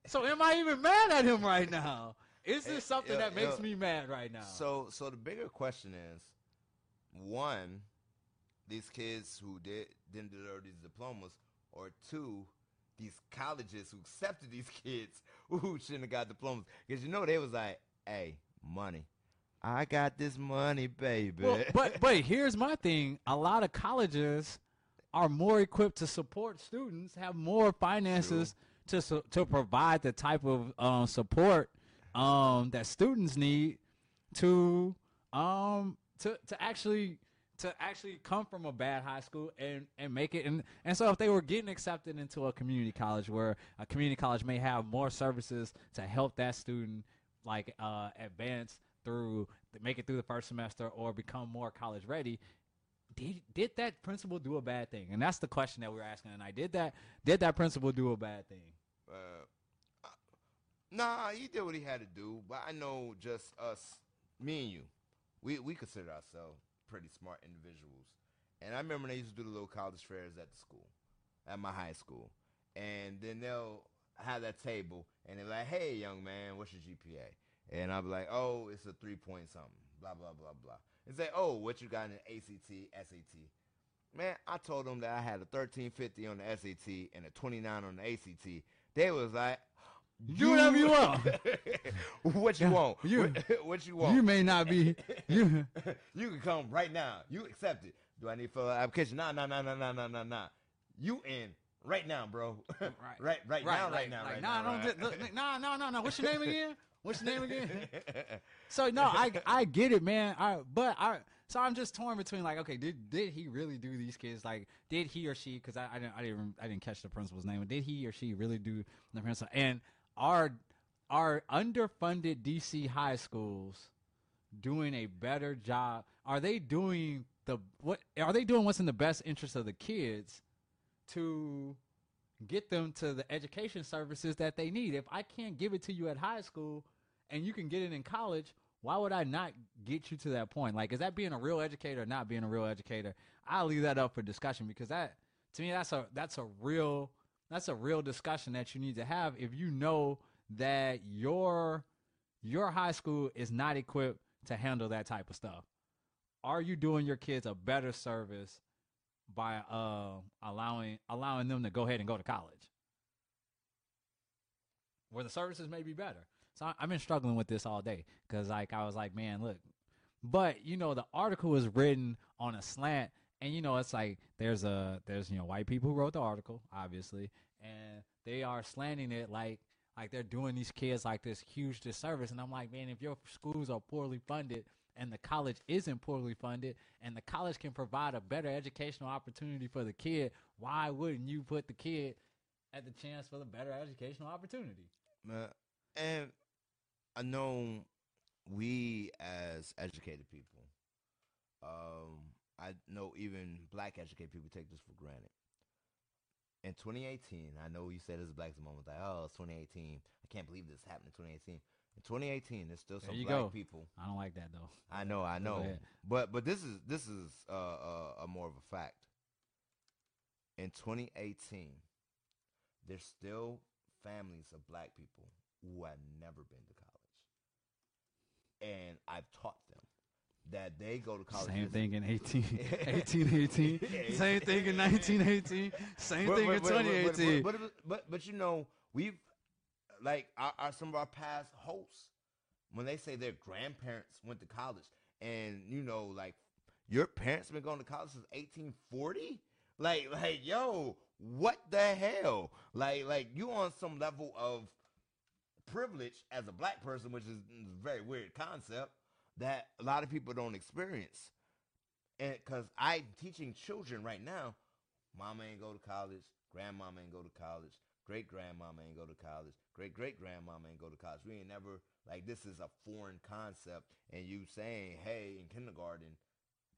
So am I even mad at him right now? Is Eh, this something yo, that makes yo. me mad right now? So, so the bigger question is, one, these kids who did didn't deserve these diplomas, or two, these colleges who accepted these kids who shouldn't have got diplomas, because you know they was like, "Hey, money, I got this money, baby." Well, but but here's my thing: a lot of colleges are more equipped to support students, have more finances to to provide the type of um, support um, that students need to um to to actually to actually come from a bad high school and and make it and and so if they were getting accepted into a community college where a community college may have more services to help that student like uh advance through make it through the first semester or become more college ready did did that principal do a bad thing? And that's the question that we're asking tonight did that did that principal do a bad thing Uh, nah, he did what he had to do. But I know just us, me and you, we we consider ourselves pretty smart individuals. And I remember they used to do the little college fairs at the school, at my high school. And then they'll have that table, and they're like, "Hey, young man, what's your GPA?" And I'll be like, "Oh, it's a three point something." Blah blah blah blah. And say, "Oh, what you got in the ACT, SAT?" Man, I told them that I had a 1350 on the SAT and a 29 on the ACT. They was like, Do whatever you want. what you want? You- what, what you want? you may not be you you can come right now. You accept it. Do I need out application? Nah, nah, nah, nah, nah, nah, nah, nah. You in right now, bro. right, right, right, now, right like- now, right nah, now. don't right. just, look, nah, no, no, no. What's your name again? What's your name again? so no, I I get it, man. I but I so I'm just torn between like, okay, did did he really do these kids? Like, did he or she? Because I, I didn't I didn't I didn't catch the principal's name. Did he or she really do the principal? And are are underfunded DC high schools doing a better job? Are they doing the what? Are they doing what's in the best interest of the kids to get them to the education services that they need? If I can't give it to you at high school and you can get it in college, why would I not get you to that point? Like, is that being a real educator or not being a real educator? I'll leave that up for discussion because that, to me, that's a that's a real that's a real discussion that you need to have if you know that your your high school is not equipped to handle that type of stuff. Are you doing your kids a better service by uh, allowing allowing them to go ahead and go to college, where the services may be better? So I, I've been struggling with this all day because like I was like, man, look, but you know the article is written on a slant, and you know it's like there's a there's you know white people who wrote the article, obviously, and they are slanting it like like they're doing these kids like this huge disservice, and I'm like, man, if your schools are poorly funded and the college isn't poorly funded and the college can provide a better educational opportunity for the kid, why wouldn't you put the kid at the chance for the better educational opportunity? I know we as educated people, um, I know even black educated people take this for granted. In 2018, I know you said this is Black's moment, like, oh, it's 2018. I can't believe this happened in 2018. In 2018, there's still some black go. people. I don't like that though. I know, I know, but but this is this is uh, uh, a more of a fact. In 2018, there's still families of black people who have never been to and I've taught them that they go to college. Same thing in 18, 1818. Same thing in 1918. Same But- thing but- in but- but- 2018. But, but, but, but you know, we've like our, our some of our past hosts when they say their grandparents went to college, and you know, like your parents been going to college since 1840. Like, like, yo, what the hell? Like, like you on some level of privilege as a black person, which is a very weird concept that a lot of people don't experience. And because I'm teaching children right now, mama ain't go to college, grandmama ain't go to college, great grandmama ain't go to college, great great grandmama ain't go to college. We ain't never like this is a foreign concept, and you saying, hey, in kindergarten,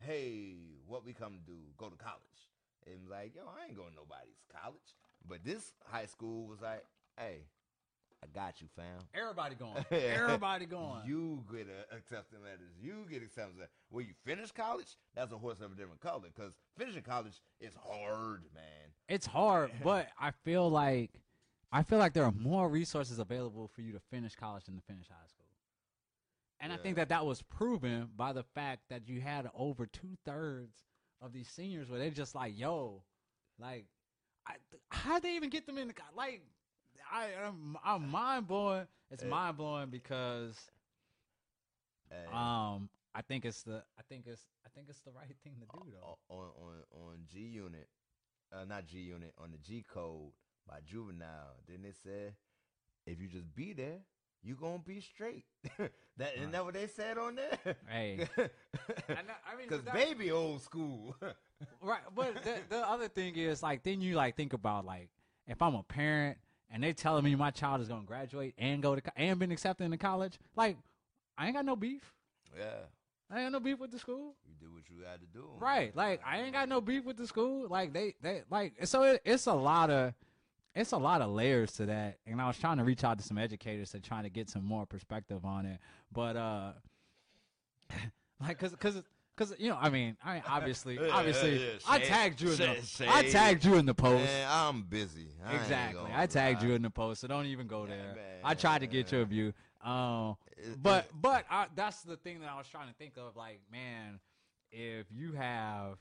hey, what we come to do? Go to college. And like, yo, I ain't going to nobody's college. But this high school was like, hey, I got you, fam. Everybody going. Everybody going. You get a accepting letters. You get acceptance letters. When you finish college, that's a horse of a different color. Because finishing college is hard, man. it's hard, but I feel like I feel like there are more resources available for you to finish college than to finish high school. And I think that that was proven by the fact that you had over two thirds of these seniors where they just like, yo, like, I, how'd they even get them in the like? I I'm, I'm mind blowing. It's Eh. mind blowing because And um I think it's the I think it's I think it's the right thing to do though. on on on G Unit, uh, not G Unit, on the G Code by Juvenile. Then it said, if you just be there, you gonna be straight. that isn't that what they said on there? Hey. I know- I mean, because baby old school. Right, but the, the other thing is like then you like think about like if I'm a parent and they telling me my child is gonna graduate and go to co- and been accepted into college, like I ain't got no beef. yeah, I ain't got no beef with the school. you do what you had to do. Right, like I ain't got no beef with the school. Like they they like so it, it's a lot of it's a lot of layers to that. And I was trying to reach out to some educators to try to get some more perspective on it, but uh, like cause cause. Cause you know, I mean, I mean, obviously, Yeah, obviously, yeah, I tagged you in the, I tagged you in the post. Man, I'm busy. I Exactly. I tagged lie. you in the post, so don't even go Yeah, there. man. I tried to get your view. Um, but but I, that's the thing that I was trying to think of. Like, man, if you have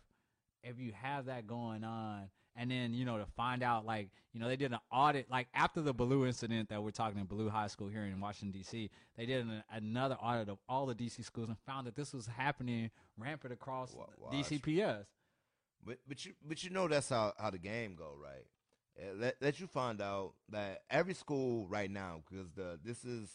if you have that going on, and then you know to find out, like you know they did an audit, like after the Ballou incident that we're talking in Ballou High School here in Washington D.C., they did an, another audit of all the D.C. schools and found that this was happening rampant across watch. DCPS. But but you but you know that's how how the game go, right? Uh, Let let you find out that every school right now because the this is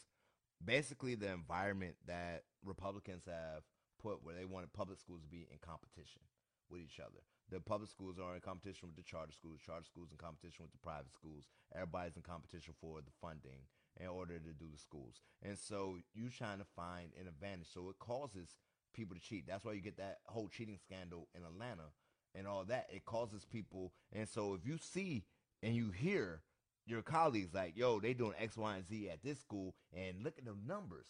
basically the environment that Republicans have put where they wanted public schools to be in competition with each other. The public schools are in competition with the charter schools, charter schools in competition with the private schools. Everybody's in competition for the funding in order to do the schools. And so you trying to find an advantage. So it causes people to cheat. That's why you get that whole cheating scandal in Atlanta and all that. It causes people. And so if you see and you hear your colleagues like, yo, they doing X, Y, and Z at this school, and look at the numbers.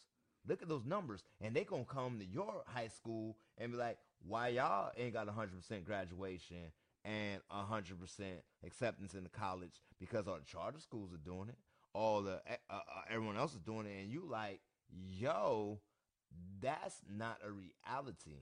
Look at those numbers, and they gonna come to your high school and be like, "Why y'all ain't got 100% graduation and 100% acceptance in the college because all the charter schools are doing it, all the uh, uh, everyone else is doing it, and you like, yo, that's not a reality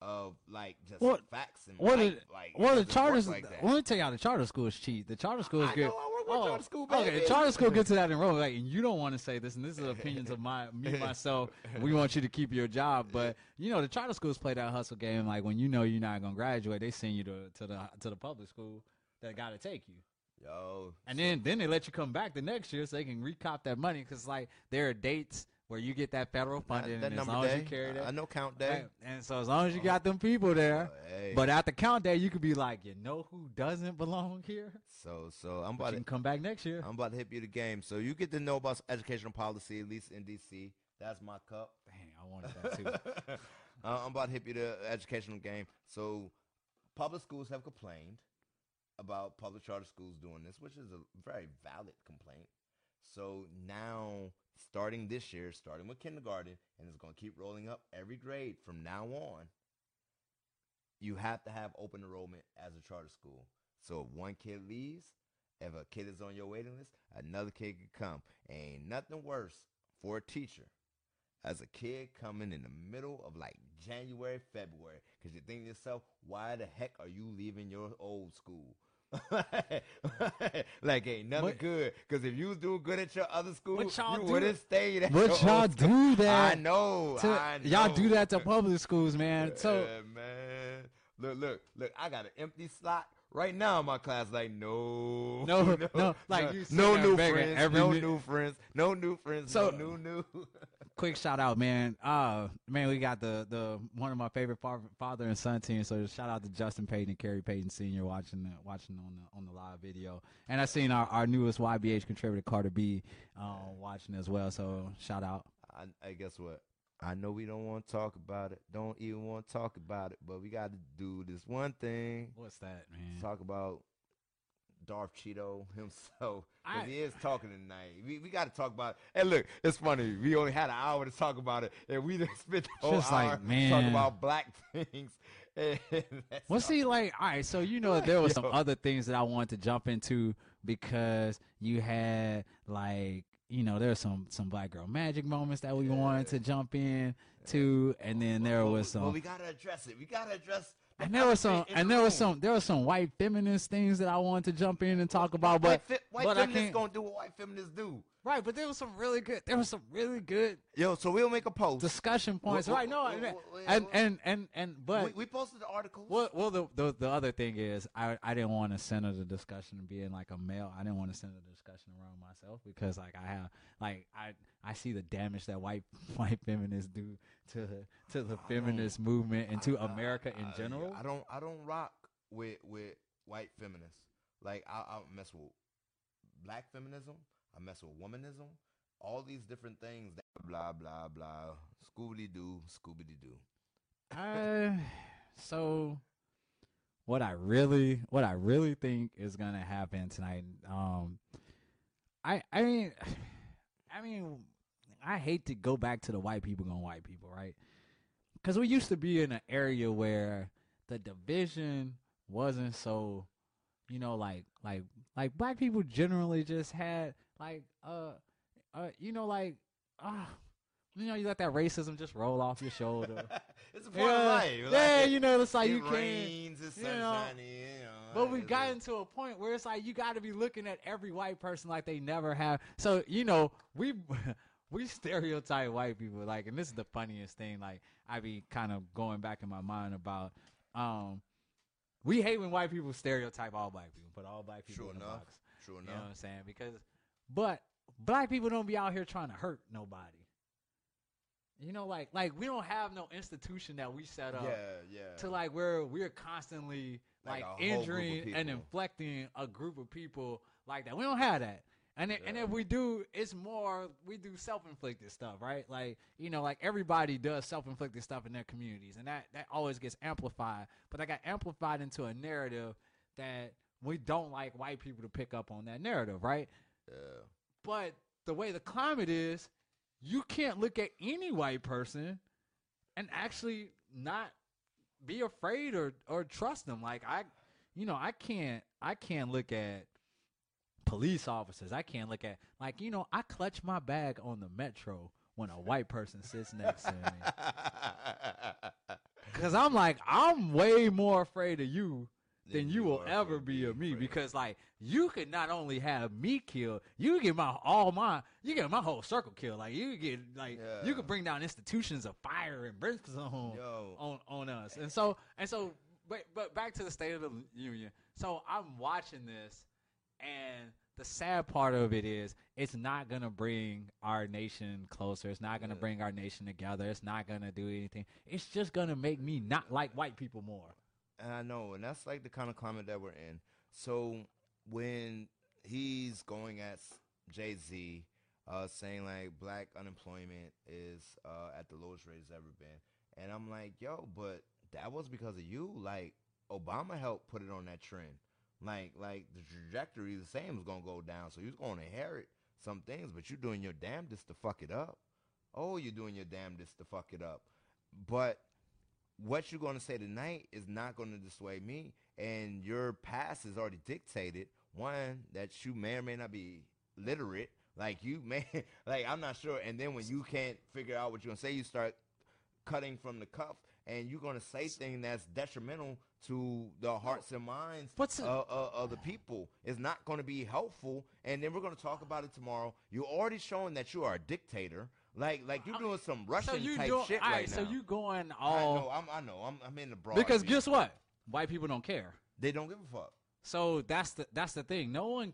of like just What- facts and What light. did, like well the charters? like that. let me tell you how the charter schools cheat. The charter schools I get. know, I work with charter school, Okay, charter school gets to that enrollment. Like, and you don't want to say this, and this is opinions of my me myself. We want you to keep your job, but you know the charter schools play that hustle game. Like when you know you're not gonna graduate, they send you to to the to the public school that got to take you, Yo, and then then they let you come back the next year so they can recop that money because like there are dates where you get that federal funding, that and as long day, as you carry that, I know count day. Right. And so as long as you got them people there, Uh, hey. but at the count day, you could be like, you know who doesn't belong here? So so I'm about to come back next year. I'm about to hit you the game. So you get to know about educational policy, at least in DC. That's my cup. Dang, I wanted that too. uh, I'm about to hit you the educational game. So public schools have complained about public charter schools doing this, which is a very valid complaint. So now, starting this year, starting with kindergarten, and it's going to keep rolling up every grade from now on, you have to have open enrollment as a charter school. So if one kid leaves, if a kid is on your waiting list, another kid can come. Ain't nothing worse for a teacher as a kid coming in the middle of like January, February, because you think to yourself, why the heck are you leaving your old school? like ain't nothing What- good. Because if you was doing good at your other school, you do- wouldn't stayed at But y'all do that. I know. to- I know. y'all do that to public schools, man. So Yeah, man. Look, look, look. I got an empty slot right now in my class. Like, no, No, no, like you sitting no new friends, every no mi- new friends, no new friends, So- no new, new. Quick shout out, man. Uh, man, we got the the one of my favorite fa- father and son team. So shout out to Justin Payton and Kerry Payton Senior watching the, watching on the on the live video. And I seen our, our newest YBH contributor Carter B, um, watching as well. So shout out. I, I guess what? I know we don't want to talk about it. Don't even want to talk about it. But we got to do this one thing. What's that, man? Talk about Darth Cheeto himself. I- he is talking tonight. We, we got to talk about it. And look, it's funny. We only had an hour to talk about it, and we just spent the whole Just like, hour talking about black things. Well, see, like, all right, so you know there was some other things that I wanted to jump into because you had like, you know, there was some some black girl magic moments that we wanted to jump in to, and then there Well, was Well, some, we got to address it. We got to address. And there was some, and there was some, there was some white feminist things that I wanted to jump in and talk about, but white, fe- white but I feminists can't- gonna do what white feminists do. Right, but there was some really good, there was some really good Yo, so we'll make a post. discussion points, Well, right? No, well, and well, and and and, and but we, we posted the article. Well, well, the, the the other thing is, I I didn't want to center the discussion being like a male. I didn't want to center the discussion around myself because like I have like I I see the damage that white white feminists do to to the feminist movement and to I- I- America in I- general. I don't I don't rock with with white feminists. Like I, I mess with black feminism. I mess with womanism. All these different things. Blah blah blah. Scooby doo, Scooby doo. Uh, so what I really what I really think is gonna happen tonight. Um, I I mean, I mean, I hate to go back to the white people going white people, right? Because we used to be in an area where the division wasn't so, you know, like like like black people generally just had like uh uh you know like ah. you know, you let that racism just roll off your shoulder. it's a part of yeah, life. yeah, like, you know, it's like it you can't. rains, it's you know, you know. But we've gotten to a- point where it's like you got to be looking at every white person like they never have. So you know, we we stereotype white people like, and this is the funniest thing. Like I be kind of going back in my mind about, um, we hate when white people stereotype all black people, put all black people in a box. True enough. You know what I'm saying? Because, but black people don't be out here trying to hurt nobody. You know, like like we don't have no institution that we set up Yeah, yeah. to like where we're constantly Like like, a whole group of injuring and inflecting a group of people like that. We don't have that. And it, and if we do, it's more we do self-inflicted stuff, right? Like you know, like everybody does self-inflicted stuff in their communities, and that that always gets amplified. But that got amplified into a narrative that we don't like white people to pick up on that narrative, right? Yeah. But the way the climate is, you can't look at any white person and actually not be afraid or or trust them. Like I, you know, I can't I can't look at police officers. I can't look at like you know I clutch my bag on the metro when a white person sits next to me because I'm like I'm way more afraid of you than you you will ever be of me because like you could not only have me killed, you get my all my you get my whole circle killed. Like you get like you Yeah. could bring down institutions of fire and brimstone Yo. on on us. And so and so but but back to the state of the union. So I'm watching this and the sad part of it is it's not gonna bring our nation closer. It's not gonna Yeah. bring our nation together. It's not gonna do anything. It's just gonna make me not like white people more. And I know, and that's like the kind of climate that we're in. So when he's going at Jay Z, uh, saying like black unemployment is uh, at the lowest rate it's ever been, and I'm like, yo, but that was because of you. Like Obama helped put it on that trend. Like like the trajectory the same was gonna go down, so he was gonna inherit some things, but you're doing your damnedest to fuck it up. Oh, you're doing your damnedest to fuck it up. But what you're going to say tonight is not going to dissuade me. And your past is already dictated. One, that you may or may not be literate. Like you may, like I'm not sure. And then when you can't figure out what you're going to say, you start cutting from the cuff and you're going to say things that's detrimental to the hearts and minds What's it- uh, of the people. It's not going to be helpful. And then we're going to talk about it tomorrow. You're already showing that you are a dictator. Like, like you're oh, doing some Russian so you type doing shit all right So now. you going I all know, I'm, I know, I'm, I'm in the broad. because guess what? White people don't care. They don't give a fuck. So that's the that's the thing. No one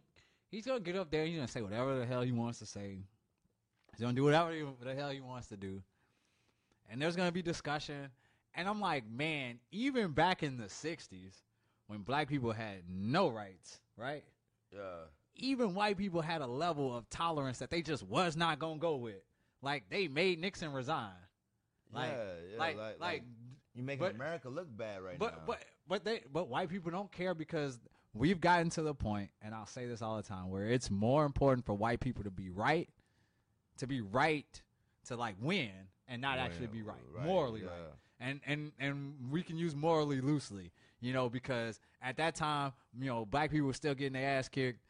he's gonna get up there. And he's gonna say whatever the hell he wants to say. He's gonna do whatever he- the hell he wants to do. And there's gonna be discussion. And I'm like, man, even back in the '60s, when black people had no rights, right? Yeah. Even white people had a level of tolerance that they just was not gonna go with. Like they made Nixon resign. Like, yeah, yeah, like, like, like, you making but- America look bad right but now. but but they but white people don't care because we've gotten to the point, and I'll say this all the time, where it's more important for white people to be right, to be right, to like win, and not actually be right, Right, morally yeah. right. And and and we can use morally loosely, you know, because at that time, you know, black people were still getting their ass kicked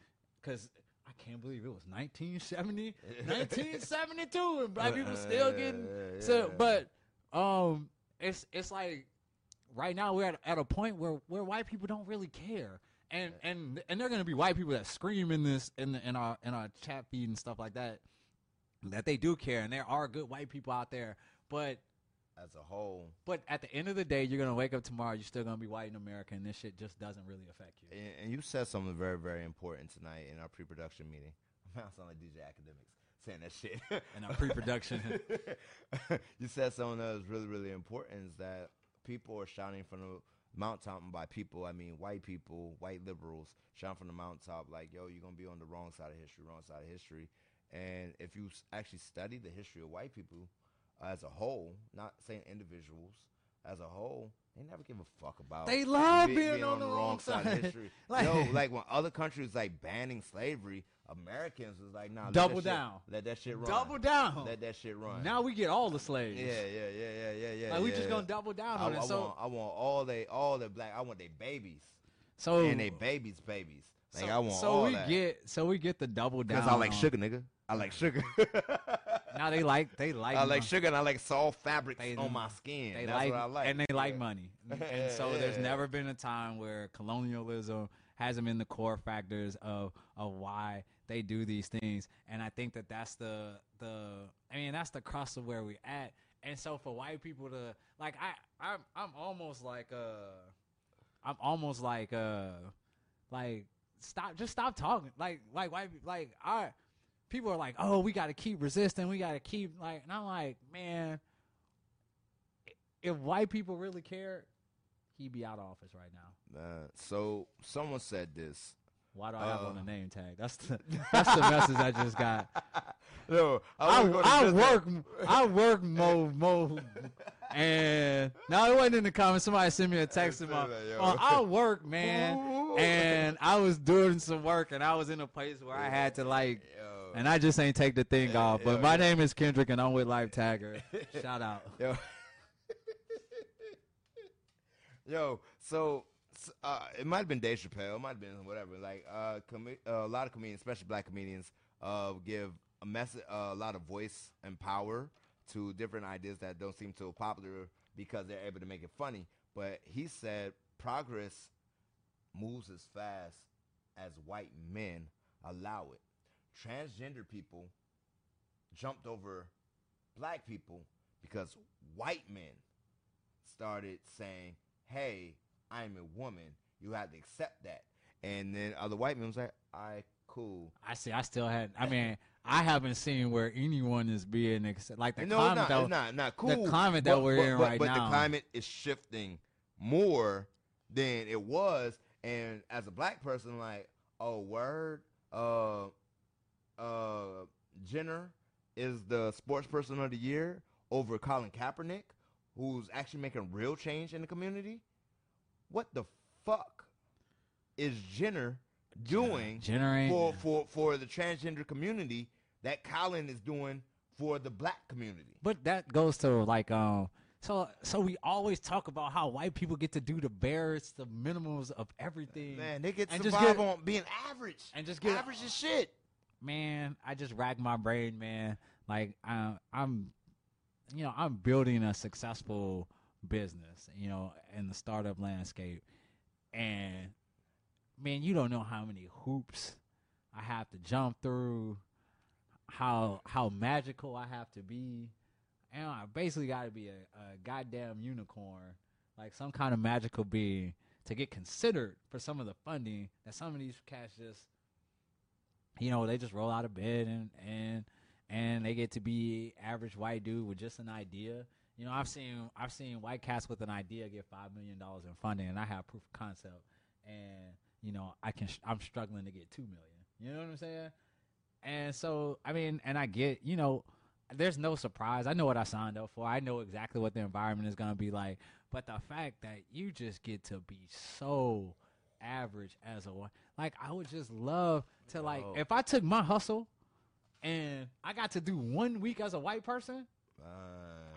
because. I can't believe it was 1970, 1972, and black people still getting Yeah, so. But um, it's it's like right now we're at, at a point where where white people don't really care, and and and they're gonna be white people that scream in this in the, in our in our chat feed and stuff like that that they do care, and there are good white people out there, but. As a whole, But at the end of the day, you're gonna wake up tomorrow. You're still gonna be white in America, and this shit just doesn't really affect you. and, and you said something very, very important tonight in our pre-production meeting. I sound like DJ Akademiks saying that shit. In our pre-production. you said something that was really, really important is that people are shouting from the mountaintop and by people, I mean white people, white liberals, shouting from the mountaintop like, yo, you're going to be on the wrong side of history, wrong side of history. And if you actually study the history of white people as a whole, not saying individuals, as a whole, they never give a fuck about. They love be- being on the wrong of side. Of history. Like- Yo, like when other countries like banning slavery, Americans was like, nah, let Double shit- down. let that shit run. Double down. Let that shit run. Now we get all the slaves. Yeah, yeah, yeah, yeah, yeah, yeah. Like we yeah. just gonna double down I, on I it. So want, I want all they, all the black. I want their babies so and they babies, babies. Like so, I want so we that. get so we get the double down. because I like sugar, nigga. I like sugar. Now they like they like I like sugar and I like soft fabrics They- on my skin. They That's like, what I like. and they like money. And so there's never been a time where colonialism hasn't been the core factors of of why they do these things. And I think that that's the the I mean that's the crust of where we're at. And so for white people to like I I'm I'm almost like uh I'm almost like uh like stop just stop talking like like white like I people are like oh we got to keep resisting we got to keep like and I'm like man if white people really cared he'd be out of office right now Uh, so someone said this. why do I have on Uh. the name tag that's the that's the message I just got No, I, gonna I work I work mo mo and no it wasn't in the comments somebody sent me a text Say in that, yo. oh, I work man and I was doing some work and I was in a place where I had to like Yo. And I just ain't take the thing off but yo, my yo. name is Kendrick and I'm with Life Tagger shout out Yo. Yo, so uh, it might have been Dave Chappelle, it might have been whatever. Like uh, com- uh, a lot of comedians, especially black comedians, uh, give a message, uh, a lot of voice and power to different ideas that don't seem so popular because they're able to make it funny. But he said progress moves as fast as white men allow it. Transgender people jumped over black people because white men started saying, "Hey, I'm a woman. You have to accept that." And then other white men was like, "All right, cool." I see I still had I mean I haven't seen where anyone is being accept, like the no, climate not, that not, not cool. The climate that but, we're but, in but, right but now. the climate is shifting more than it was. And as a black person, like, oh, word, uh, uh, Jenner is the sports person of the year over Colin Kaepernick, who's actually making real change in the community. What the fuck is Jenner doing Jenner for for for the transgender community that Colin is doing for the black community. But that goes to like um so so we always talk about how white people get to do the barest, the minimums of everything. Man, they get to And just survive get- on being average and just get average as shit. Man, I just rack my brain, man. Like I, I'm, you know, I'm building a successful business, you know, in the startup landscape, and man, you don't know how many hoops I have to jump through, how how magical I have to be, and I basically got to be a, a goddamn unicorn, like some kind of magical being, to get considered for some of the funding that some of these cats just you know, they just roll out of bed and and and they get to be average white dude with just an idea. You know, I've seen I've seen white cats with an idea get five million dollars in funding, and I have proof of concept, and you know, I can I'm struggling to get two million. You know what I'm saying? And so, I mean, and I get, you know, there's no surprise. I know what I signed up for. I know exactly what the environment is going to be like. But the fact that you just get to be so average as a like, I would just love to, like, Whoa. if I took my hustle and I got to do one week as a white person, Uh,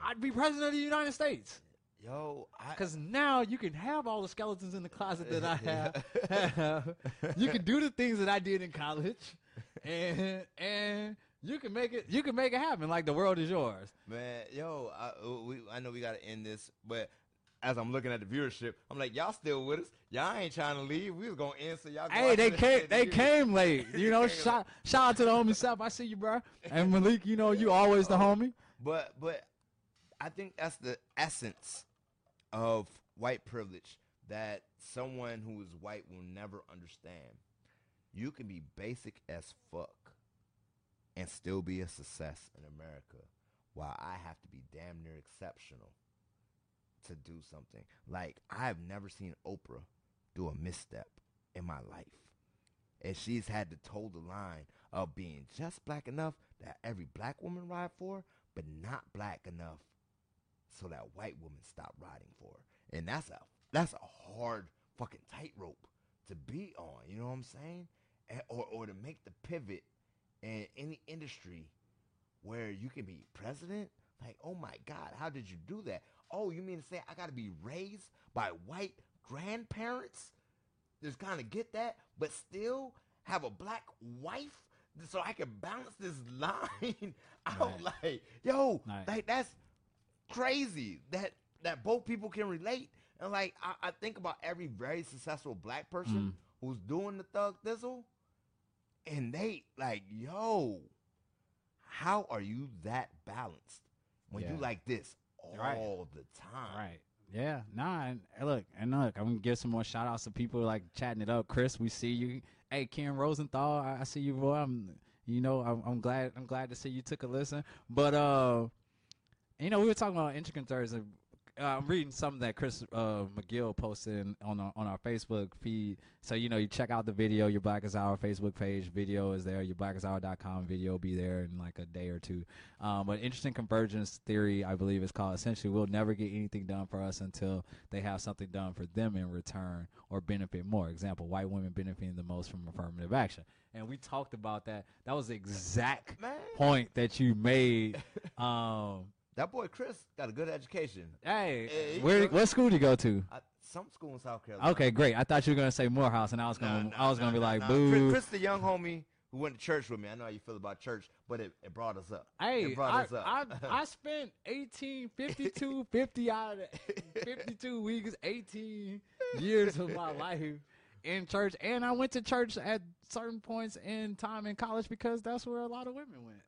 I'd be president of the United States. yo, Because now you can have all the skeletons in the closet that I have. you can do the things that I did in college, and and you can make it. You can make it happen. Like the world is yours. Man, yo, I, we, I know we got to end this, but as I'm looking at the viewership, I'm like, y'all still with us? Y'all ain't trying to leave. We was gonna end, so y'all. Hey, they came. They came late. You know, They came shout shout out to the homie Seth. I see you, bro. And Malik, you know, you always the homie. But but I think that's the essence of white privilege that someone who is white will never understand. You can be basic as fuck and still be a success in America while I have to be damn near exceptional to do something. Like I've never seen Oprah do a misstep in my life. And she's had to toe the line of being just black enough that every black woman ride for, but not black enough so that white women stop riding for her. And that's a that's a hard fucking tightrope to be on. You know what I'm saying? And, or or to make the pivot in any industry where you can be president. Like, oh my God, how did you do that? Oh, you mean to say I got to be raised by white grandparents? Just kind of get that, but still have a black wife so I can balance this line out. Right. Like, yo, Right. like that's crazy that that both people can relate. And like, I, I think about every very successful black person Mm. who's doing the thug thistle, and they like, yo, how are you that balanced when you like this all Right. the time? Right. Yeah. Nah. And look, and look, I'm gonna give some more shout outs to people like chatting it up. Chris, we see you. Hey, Ken Rosenthal, I, I see you, boy. I'm, you know, I'm, I'm glad. I'm glad to see you took a listen. But uh, you know, we were talking about intricate Thursday. Uh, I'm reading something that Chris uh, McGill posted on our, on our Facebook feed. So you know, you check out the video. Your Blackest Hour Facebook page video is there. Your blackesthour.com video will be there in like a day or two. Um, but interesting convergence theory, I believe, is called. Essentially, we'll never get anything done for us until they have something done for them in return or benefit more. Example: white women benefiting the most from affirmative action. And we talked about that. That was the exact Man. point that you made. Um, That boy Chris got a good education. hey, where what school do you go to? I, some school in South Carolina. Okay, great. I thought you were gonna say Morehouse, and I was gonna, Nah, I was nah, gonna be like, nah. boo. Chris, Chris, the young homie who went to church with me. I know how you feel about church, but it, it brought us up. Hey, I, us up. I, I spent 18, 52, 50 out of 52 weeks, 18 years of my life in church. And I went to church at certain points in time in college because that's where a lot of women went.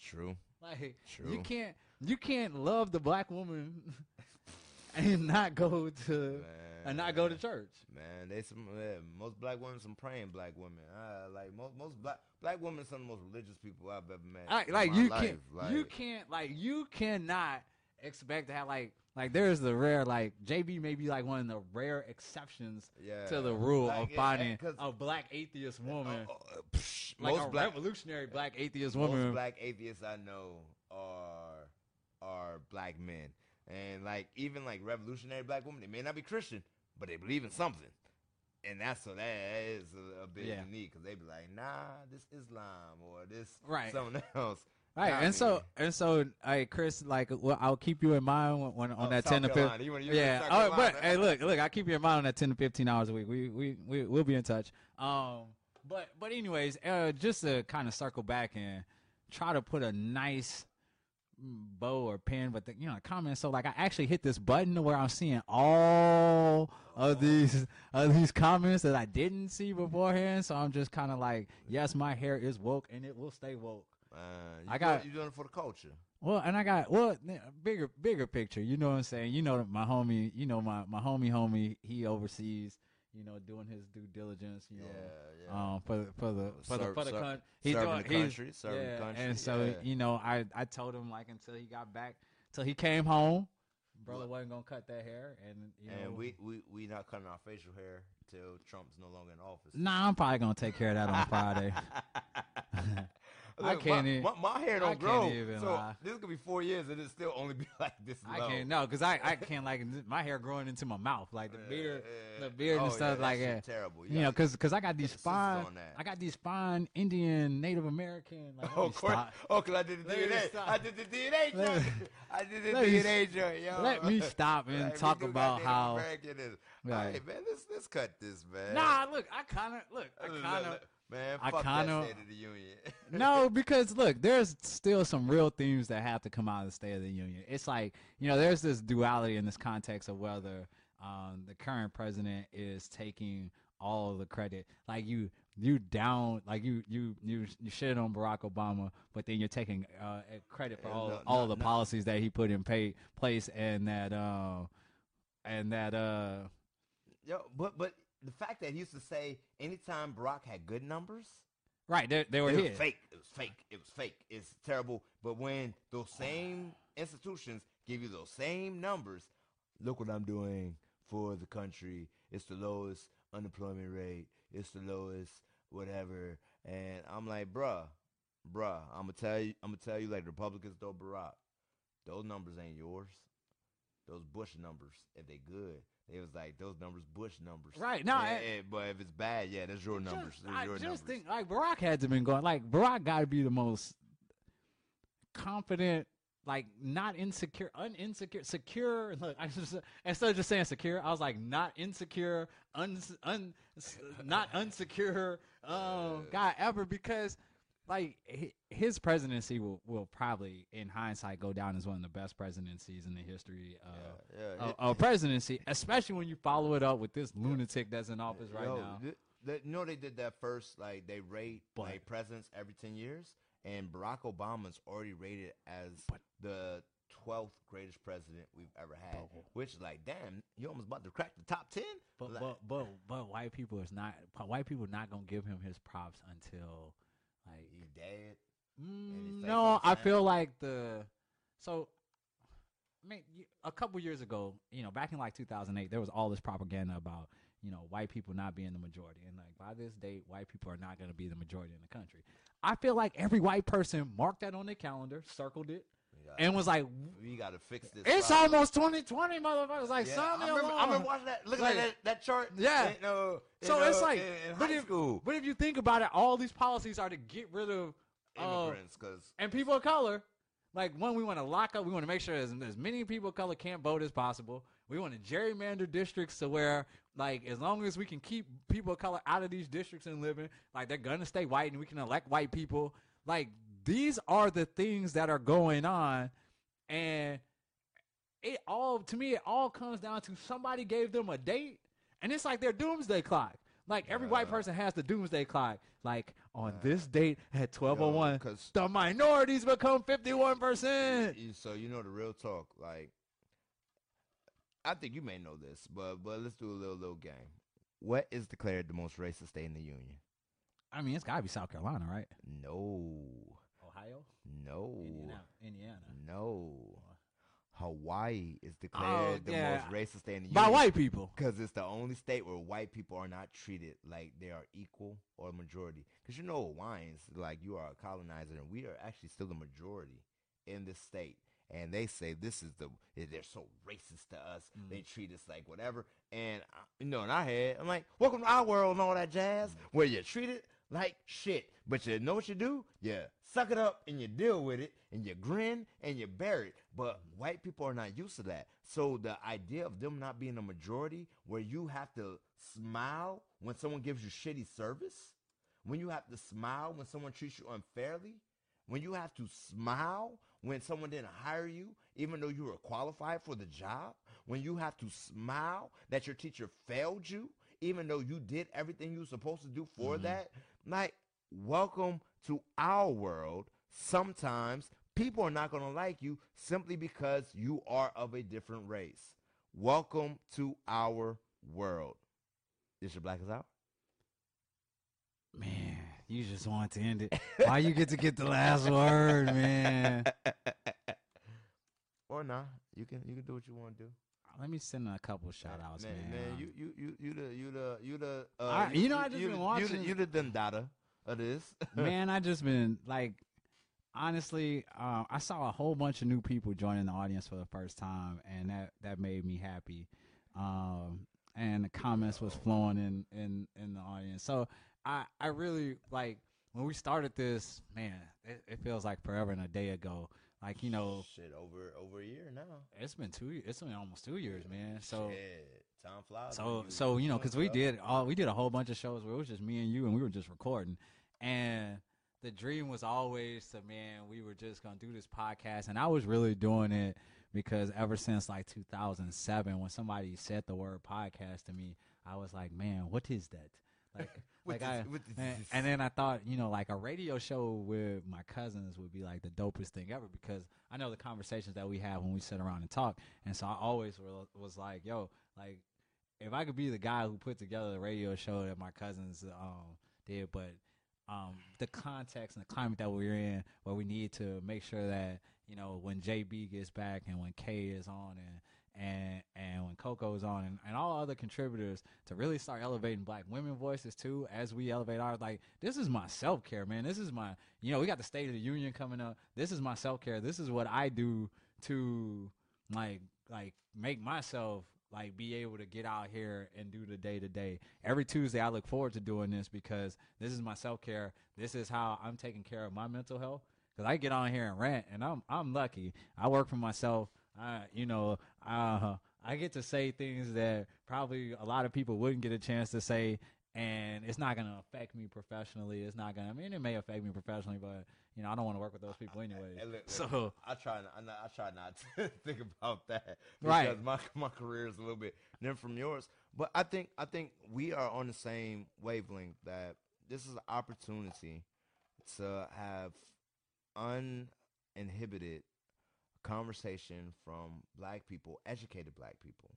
True. Like True. you can't you can't love the black woman and not go to and not go to church. Man, they some uh, most black women, some praying black women. Uh, like most most black black women, some of the most religious people I've ever met. I, like you life. can't Like, you can't like you cannot expect to have like like there's the rare like JB may be like one of the rare exceptions Yeah. to the rule Like, of yeah, finding 'cause- a black atheist woman, Uh, uh, psh, like most a black revolutionary black atheist most black atheists I know are are black men, and like even like revolutionary black women, they may not be Christian, but they believe in something. and that's so that is a, a bit Yeah. unique because they be like, nah, this Islam or this Right. something else. Right, Nah, and so and so, hey Chris, like, well, I'll keep you in mind when, when on Oh, that South ten to fifteen. Wanna- you wanna Yeah, oh, but hey, look, look, I keep you in mind on that ten to fifteen hours a week. We we we we'll be in touch. Um, but but anyways, uh, just to kind of circle back and try to put a nice bow or pin, but the, you know, comment. So like, I actually hit this button where I'm seeing all of these of these comments that I didn't see beforehand. So I'm just kind of like, yes, my hair is woke and it will stay woke. Uh, I got- you doing it for the culture. Well, and I got well bigger bigger picture. You know what I'm saying? You know my homie, you know my my homie homie, he oversees, you know, doing his due diligence, you know, Yeah, yeah. um for the for the for the for the serve- country. He's serving doing the he's- country, serving the country, And so, yeah. you know, I I told him like until he got back, till he came home, brother wasn't gonna cut that hair, and you know, and we, we we not cutting our facial hair till Trump's no longer in office. Nah, I'm probably gonna take care of that on Friday. I can't my, even- my, my hair don't I grow. so lie. this could be four years and it still only be like this I can't no, because I I can't like my hair growing into my mouth, like the Yeah, beard, yeah. the beard Oh, and yeah, stuff that like that. Terrible. You know, cause, cause I got these put the scissors fine. I got these fine Indian, Native American. Like, Oh, of course. Oh, because I did the Let DNA. I did the DNA joint. I did the DNA joint, yo. let me stop and talk about how- American is. Right. Hey, man, let's, let's cut this, man. Nah, look, I kind of look, I kind of. Man, I State of the Union. no, because look, there's still some real themes that have to come out of the State of the Union. It's like you know, there's this duality in this context of whether um, the current president is taking all the credit. Like you, you down, like you, you, you, you shit on Barack Obama, but then you're taking uh, credit for all no, all no, the no. policies that he put in pay, place and that um, and that uh. Yo, but but the fact that he used to say anytime Barack had good numbers, Right, they, they were it was fake. It was fake. It was fake. It's terrible. But when those same institutions give you those same numbers, look what I'm doing for the country. It's the lowest unemployment rate. It's the lowest whatever. And I'm like, bruh, bruh, I'm gonna tell you, I'm gonna tell you, like Republicans, though, Barack, those numbers ain't yours. Those Bush numbers, if they good, it was like those numbers, Bush numbers. Right, no, Yeah, I- yeah, but if it's bad, yeah, that's your numbers. Just, That's I your just numbers. think like Barack had to been going like Barack got to be the most confident, like not insecure, uninsecure, secure. Look, I just instead of just saying secure, I was like not insecure, un, un not unsecure um, guy ever because like his presidency will will probably in hindsight go down as one of the best presidencies in the history of. yeah, Of, it- of presidency, especially when you follow it up with this lunatic that's in office right Yo, now. th- th- you know they did that first, like they rate But- like presidents every ten years, and Barack Obama's already rated as the twelfth greatest president we've ever had. Which, like, damn, you almost about to crack the top ten. But Like, but but but white people is not white people not gonna give him his props until like he dead. mm, no I feel like the so I mean a couple years ago you know back in like 2008 there was all this propaganda about you know white people not being the majority. And like by this date white people are not gonna be the majority in the country. I feel like every white person marked that on their calendar circled it And was like we got to fix this. it's problem. almost 2020 motherfuckers like Yeah, I remember, I along. remember watching that. Looking Like- at that, that chart. Yeah. So it's know, like, in, but if, school, but if you think about it, all these policies are to get rid of uh, immigrants, because and people of color. Like one, we want to lock up. We want to make sure as, as many people of color can't vote as possible. We want to gerrymander districts to where, like, as long as we can keep people of color out of these districts and living, like they're gonna stay white, and we can elect white people. Like these are the things that are going on, and it all to me it all comes down to somebody gave them a date and it's like their doomsday clock like every white Uh. person has the doomsday clock like on this date at 1201 'cause- the minorities become 51% So you know the real talk. Like, I think you may know this, but but let's do a little little game. What is declared the most racist state in the union? i mean it's gotta be south carolina right No, ohio no, indiana indiana no. Hawaii is declared the Oh, yeah. most racist state in the by union white people because it's the only state where white people are not treated like they are equal or majority. Because you know Hawaiians, like you are a colonizer, and we are actually still the majority in this state. and they say this is the they're so racist to us. Mm. They treat us like whatever. And uh, you know, in our head, I'm like, welcome to our world and all that jazz, Mm. where you're treated like shit. But you know what you do? You suck it up and you deal with it, and you grin and you bear it. But white people are not used to that. So the idea of them not being a majority, where you have to smile when someone gives you shitty service, when you have to smile when someone treats you unfairly, when you have to smile when someone didn't hire you, even though you were qualified for the job, when you have to smile that your teacher failed you, even though you did everything you were supposed to do for mm-hmm. that, like, welcome to our world. Sometimes people are not going to like you simply because you are of a different race. Welcome to our world. This your Blackest Hour? Man, you just want to end it. Why you get to get the last word, man? or not. You can you can do what you want to do. Let me send a couple shout outs, man. man, you you you you the you the you the uh, I- you know, I just you, been watching- You the, you the of this. man, I just been like, honestly, uh, I saw a whole bunch of new people joining the audience for the first time, and that that made me happy. Um, and the comments was flowing in in in the audience, so I I really like when we started this. Man, it, it feels like forever and a day ago. Like you know, shit over over a year now. it's been two. It's been almost two years, man. So. Shit, time flies. So so you know, because we did all we did a whole bunch of shows where it was just me and you, and we were just recording. And the dream was always to man, we were just gonna do this podcast, and I was really doing it because ever since like 2007, when somebody said the word podcast to me, I was like, man, what is that? Like, like I, is- and, and then I thought, you know, like a radio show with my cousins would be like the dopest thing ever because I know the conversations that we have when we sit around and talk, and so I always were, was like, yo, like if I could be the guy who put together the radio show that my cousins um, did, but um, the context and the climate that we're in, where we need to make sure that you know when JB gets back and when K is on and and and when Coco is on and, and all other contributors to really start elevating black women voices too as we elevate our like this is my self care man this is my you know we got the State of the Union coming up this is my self care this is what I do to like like make myself like be able to get out here and do the day to day. Every Tuesday I look forward to doing this because this is my self care. This is how I'm taking care of my mental health. Cause I get on here and rant, and I'm I'm lucky. I work for myself. I you know uh, I get to say things that probably a lot of people wouldn't get a chance to say, and it's not gonna affect me professionally. It's not gonna. I mean, it may affect me professionally, but you know I don't want to work with those people anyway. Hey, look, look, So I try not- I try not to think about that because Right. my my career is a little bit different from yours. But I think I think we are on the same wavelength that this is an opportunity to have uninhibited conversation from black people, educated black people.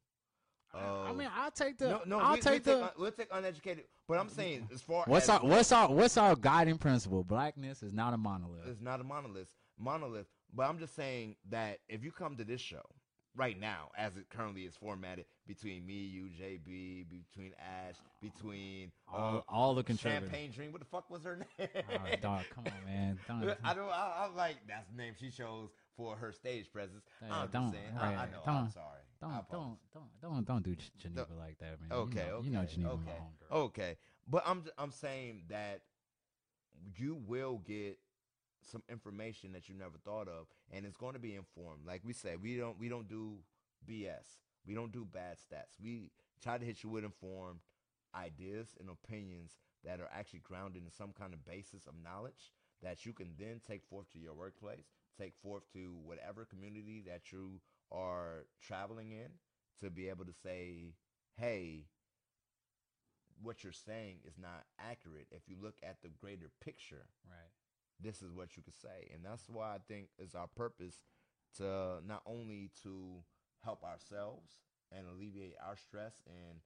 I Uh, mean, I'll take the. no, no, I'll we, take we the. un- we'll take uneducated. But I'm saying as far What's as our what's our what's our guiding principle? Blackness is not a monolith. It's not a monolith. Monolith. But I'm just saying that if you come to this show right now, as it currently is formatted, between me, you, JB, between Ash, between All, uh, all the contributors. Champagne Dream. What the fuck was her name? Oh, dog, come on, man. Don't, I don't. I, I'm like that's the name she chose for her stage presence. Hey, I'm don't- just saying. I, I hey, know. I'm don't- sorry. I don't, don't, don't, don't, don't do Geneva like that, man. Okay, you know, okay, you know Geneva, okay, okay. But I'm I'm saying that you will get some information that you never thought of, and it's going to be informed. Like we say, we don't we don't do BS. We don't do bad stats. We try to hit you with informed ideas and opinions that are actually grounded in some kind of basis of knowledge that you can then take forth to your workplace, take forth to whatever community that you are traveling in to be able to say, hey, what you're saying is not accurate. If you look at the greater picture, Right. this is what you could say. And that's why I think it's our purpose to not only to help ourselves and alleviate our stress and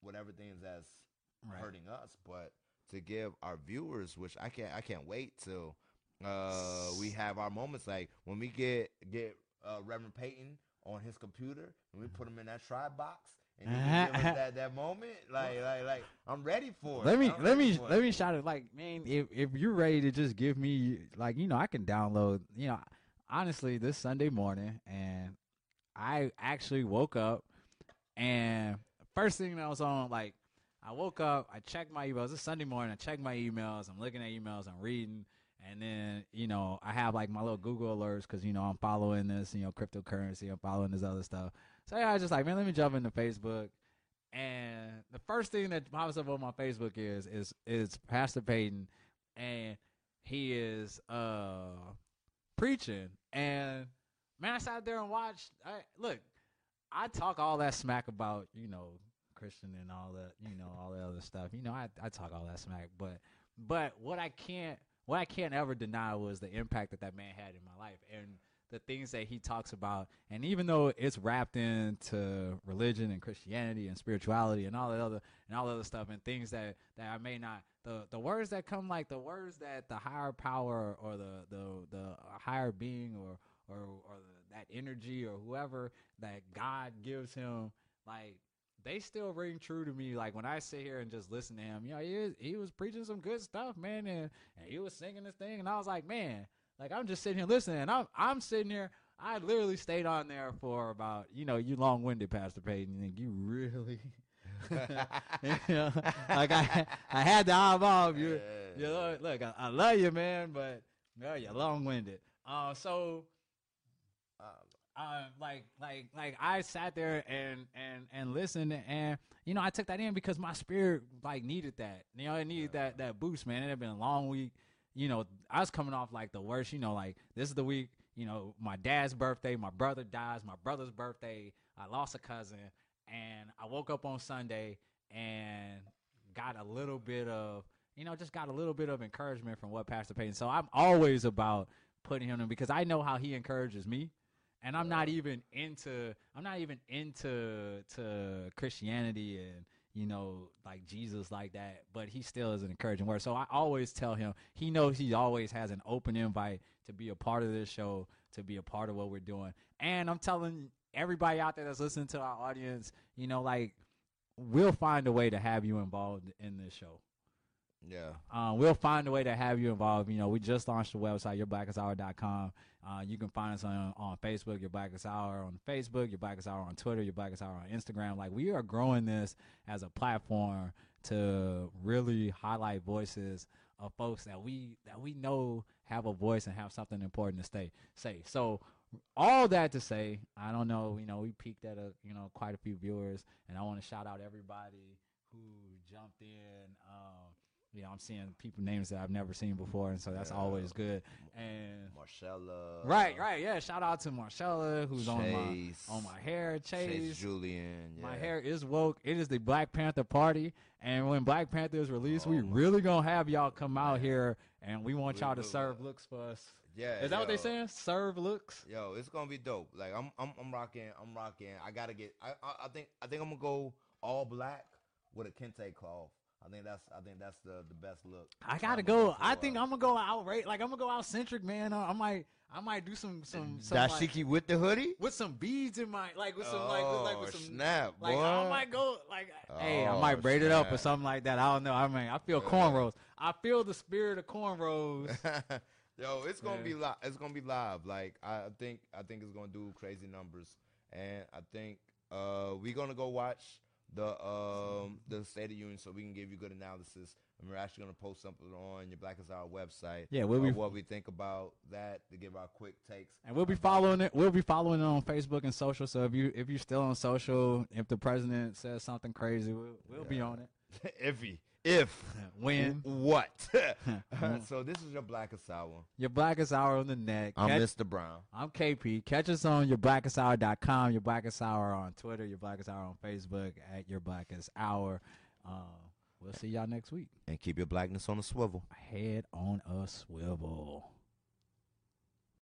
whatever things that's Right. hurting us, but to give our viewers, which I can't I can't wait till uh, we have our moments like when we get get uh, Reverend Peyton on his computer and we put him in that try box and give us that, that moment like like like I'm ready for it. Let me I'm let me it. let me shout it like man if if you're ready to just give me like you know I can download you know honestly, this Sunday morning, and I actually woke up, and first thing that was on, like, I woke up, I checked my emails. It's Sunday morning. I checked my emails. I'm looking at emails. I'm reading, and then you know I have like my little Google alerts because you know I'm following this, you know, cryptocurrency. I'm following this other stuff. So yeah, I was just like, man, let me jump into Facebook. And the first thing that pops up on my Facebook is is is Pastor Payton, and he is uh preaching. And man, I sat there and watched. I, look, I talk all that smack about you know Christian and all that, you know, all the other stuff. You know, I I talk all that smack, but but what I can't what I can't ever deny was the impact that that man had in my life and the things that he talks about. And even though it's wrapped into religion and Christianity and spirituality and all that other and all other stuff and things that that I may not the the words that come like the words that the higher power or the the the higher being or or or the, that energy or whoever that God gives him like they still ring true to me. Like when I sit here and just listen to him, you know, he was, he was preaching some good stuff, man, and, and he was singing this thing, and I was like, man, like I'm just sitting here listening, and I'm I'm sitting here. I literally stayed on there for about, you know, you long winded, Pastor Payton, and you really. you know, like I, I had the eyeball. You, you know, look, I, I love you, man, but no, you're long winded. Uh, so uh, like like like I sat there and and and listened and you know I took that in because my spirit like needed that. You know it needed that that boost man. It had been a long week. You know I was coming off like the worst you know like this is the week you know my dad's birthday my brother dies my brother's birthday I lost a cousin and I woke up on Sunday and got a little bit of you know just got a little bit of encouragement from what Pastor Payton. So I'm always about putting him in because I know how he encourages me and I'm not even into I'm not even into to Christianity and you know like Jesus like that, but he still is an encouraging word. So I always tell him he knows he always has an open invite to be a part of this show, to be a part of what we're doing. And I'm telling everybody out there that's listening to our audience, you know, like we'll find a way to have you involved in this show. Yeah. Um, we'll find a way to have you involved. You know, we just launched the website, yourblackesthour.com. Uh, you can find us on, on Facebook, Your Hour on Facebook, Your Hour on Twitter, Your Hour on Instagram. Like, we are growing this as a platform to really highlight voices of folks that we that we know have a voice and have something important to stay say. So all that to say, I don't know, you know, we peaked at a you know quite a few viewers, and I want to shout out everybody who jumped in. Um, you know, I'm seeing people names that I've never seen before, and so that's Yeah. always good. And Marcella. right, right, yeah. Shout out to Marcella who's on my on my hair. Chase Chase, Julian. Yeah. my hair is woke. It is the Black Panther party, and when Black Panther is released, we Oh my really gonna have y'all come out Man. here, and we want We y'all to serve looks for us. Yeah. Is that what they saying? Serve looks. Yo, it's gonna be dope. Like I'm, I'm, I'm rocking. I'm rocking. I gotta get. I, I, I think, I think I'm gonna go all black with a kente cloth. I think that's, I think that's the, the best look. I gotta go. I think uh, I'm gonna go outright. Like I'm gonna go Afrocentric, man. Uh, I might, I might do some, some, some like, Dashiki with the hoodie. with some beads in my, like with some, like, with, like with Oh, some, snap, like boy. I might go, like, hey, I Oh, might braid it up or something like that. I don't know. I mean, I feel Yeah. cornrows. I feel the spirit of cornrows. Yo, it's gonna Yeah. be live. It's gonna be live. Like I I think, I think it's gonna do crazy numbers, and I think uh we're gonna go watch the um the State of the Union so we can give you good analysis. And we're actually gonna post something on your Blackest Hour website. Yeah, we'll be- what we think about that to give our quick takes. And we'll be following it. We'll be following it on Facebook and social. So if you if you're still on social, if the president says something crazy, we'll, we'll be on it. if he, if When what? so this is your Blackest Hour. your blackest hour on the neck. I'm Catch- Mr. Brown. I'm KP. Catch us on yourblackesthour.com, your blackest hour on Twitter, your blackest hour on Facebook, at your blackest hour. Uh, we'll see y'all next week. And keep your blackness on the swivel. Head on a swivel.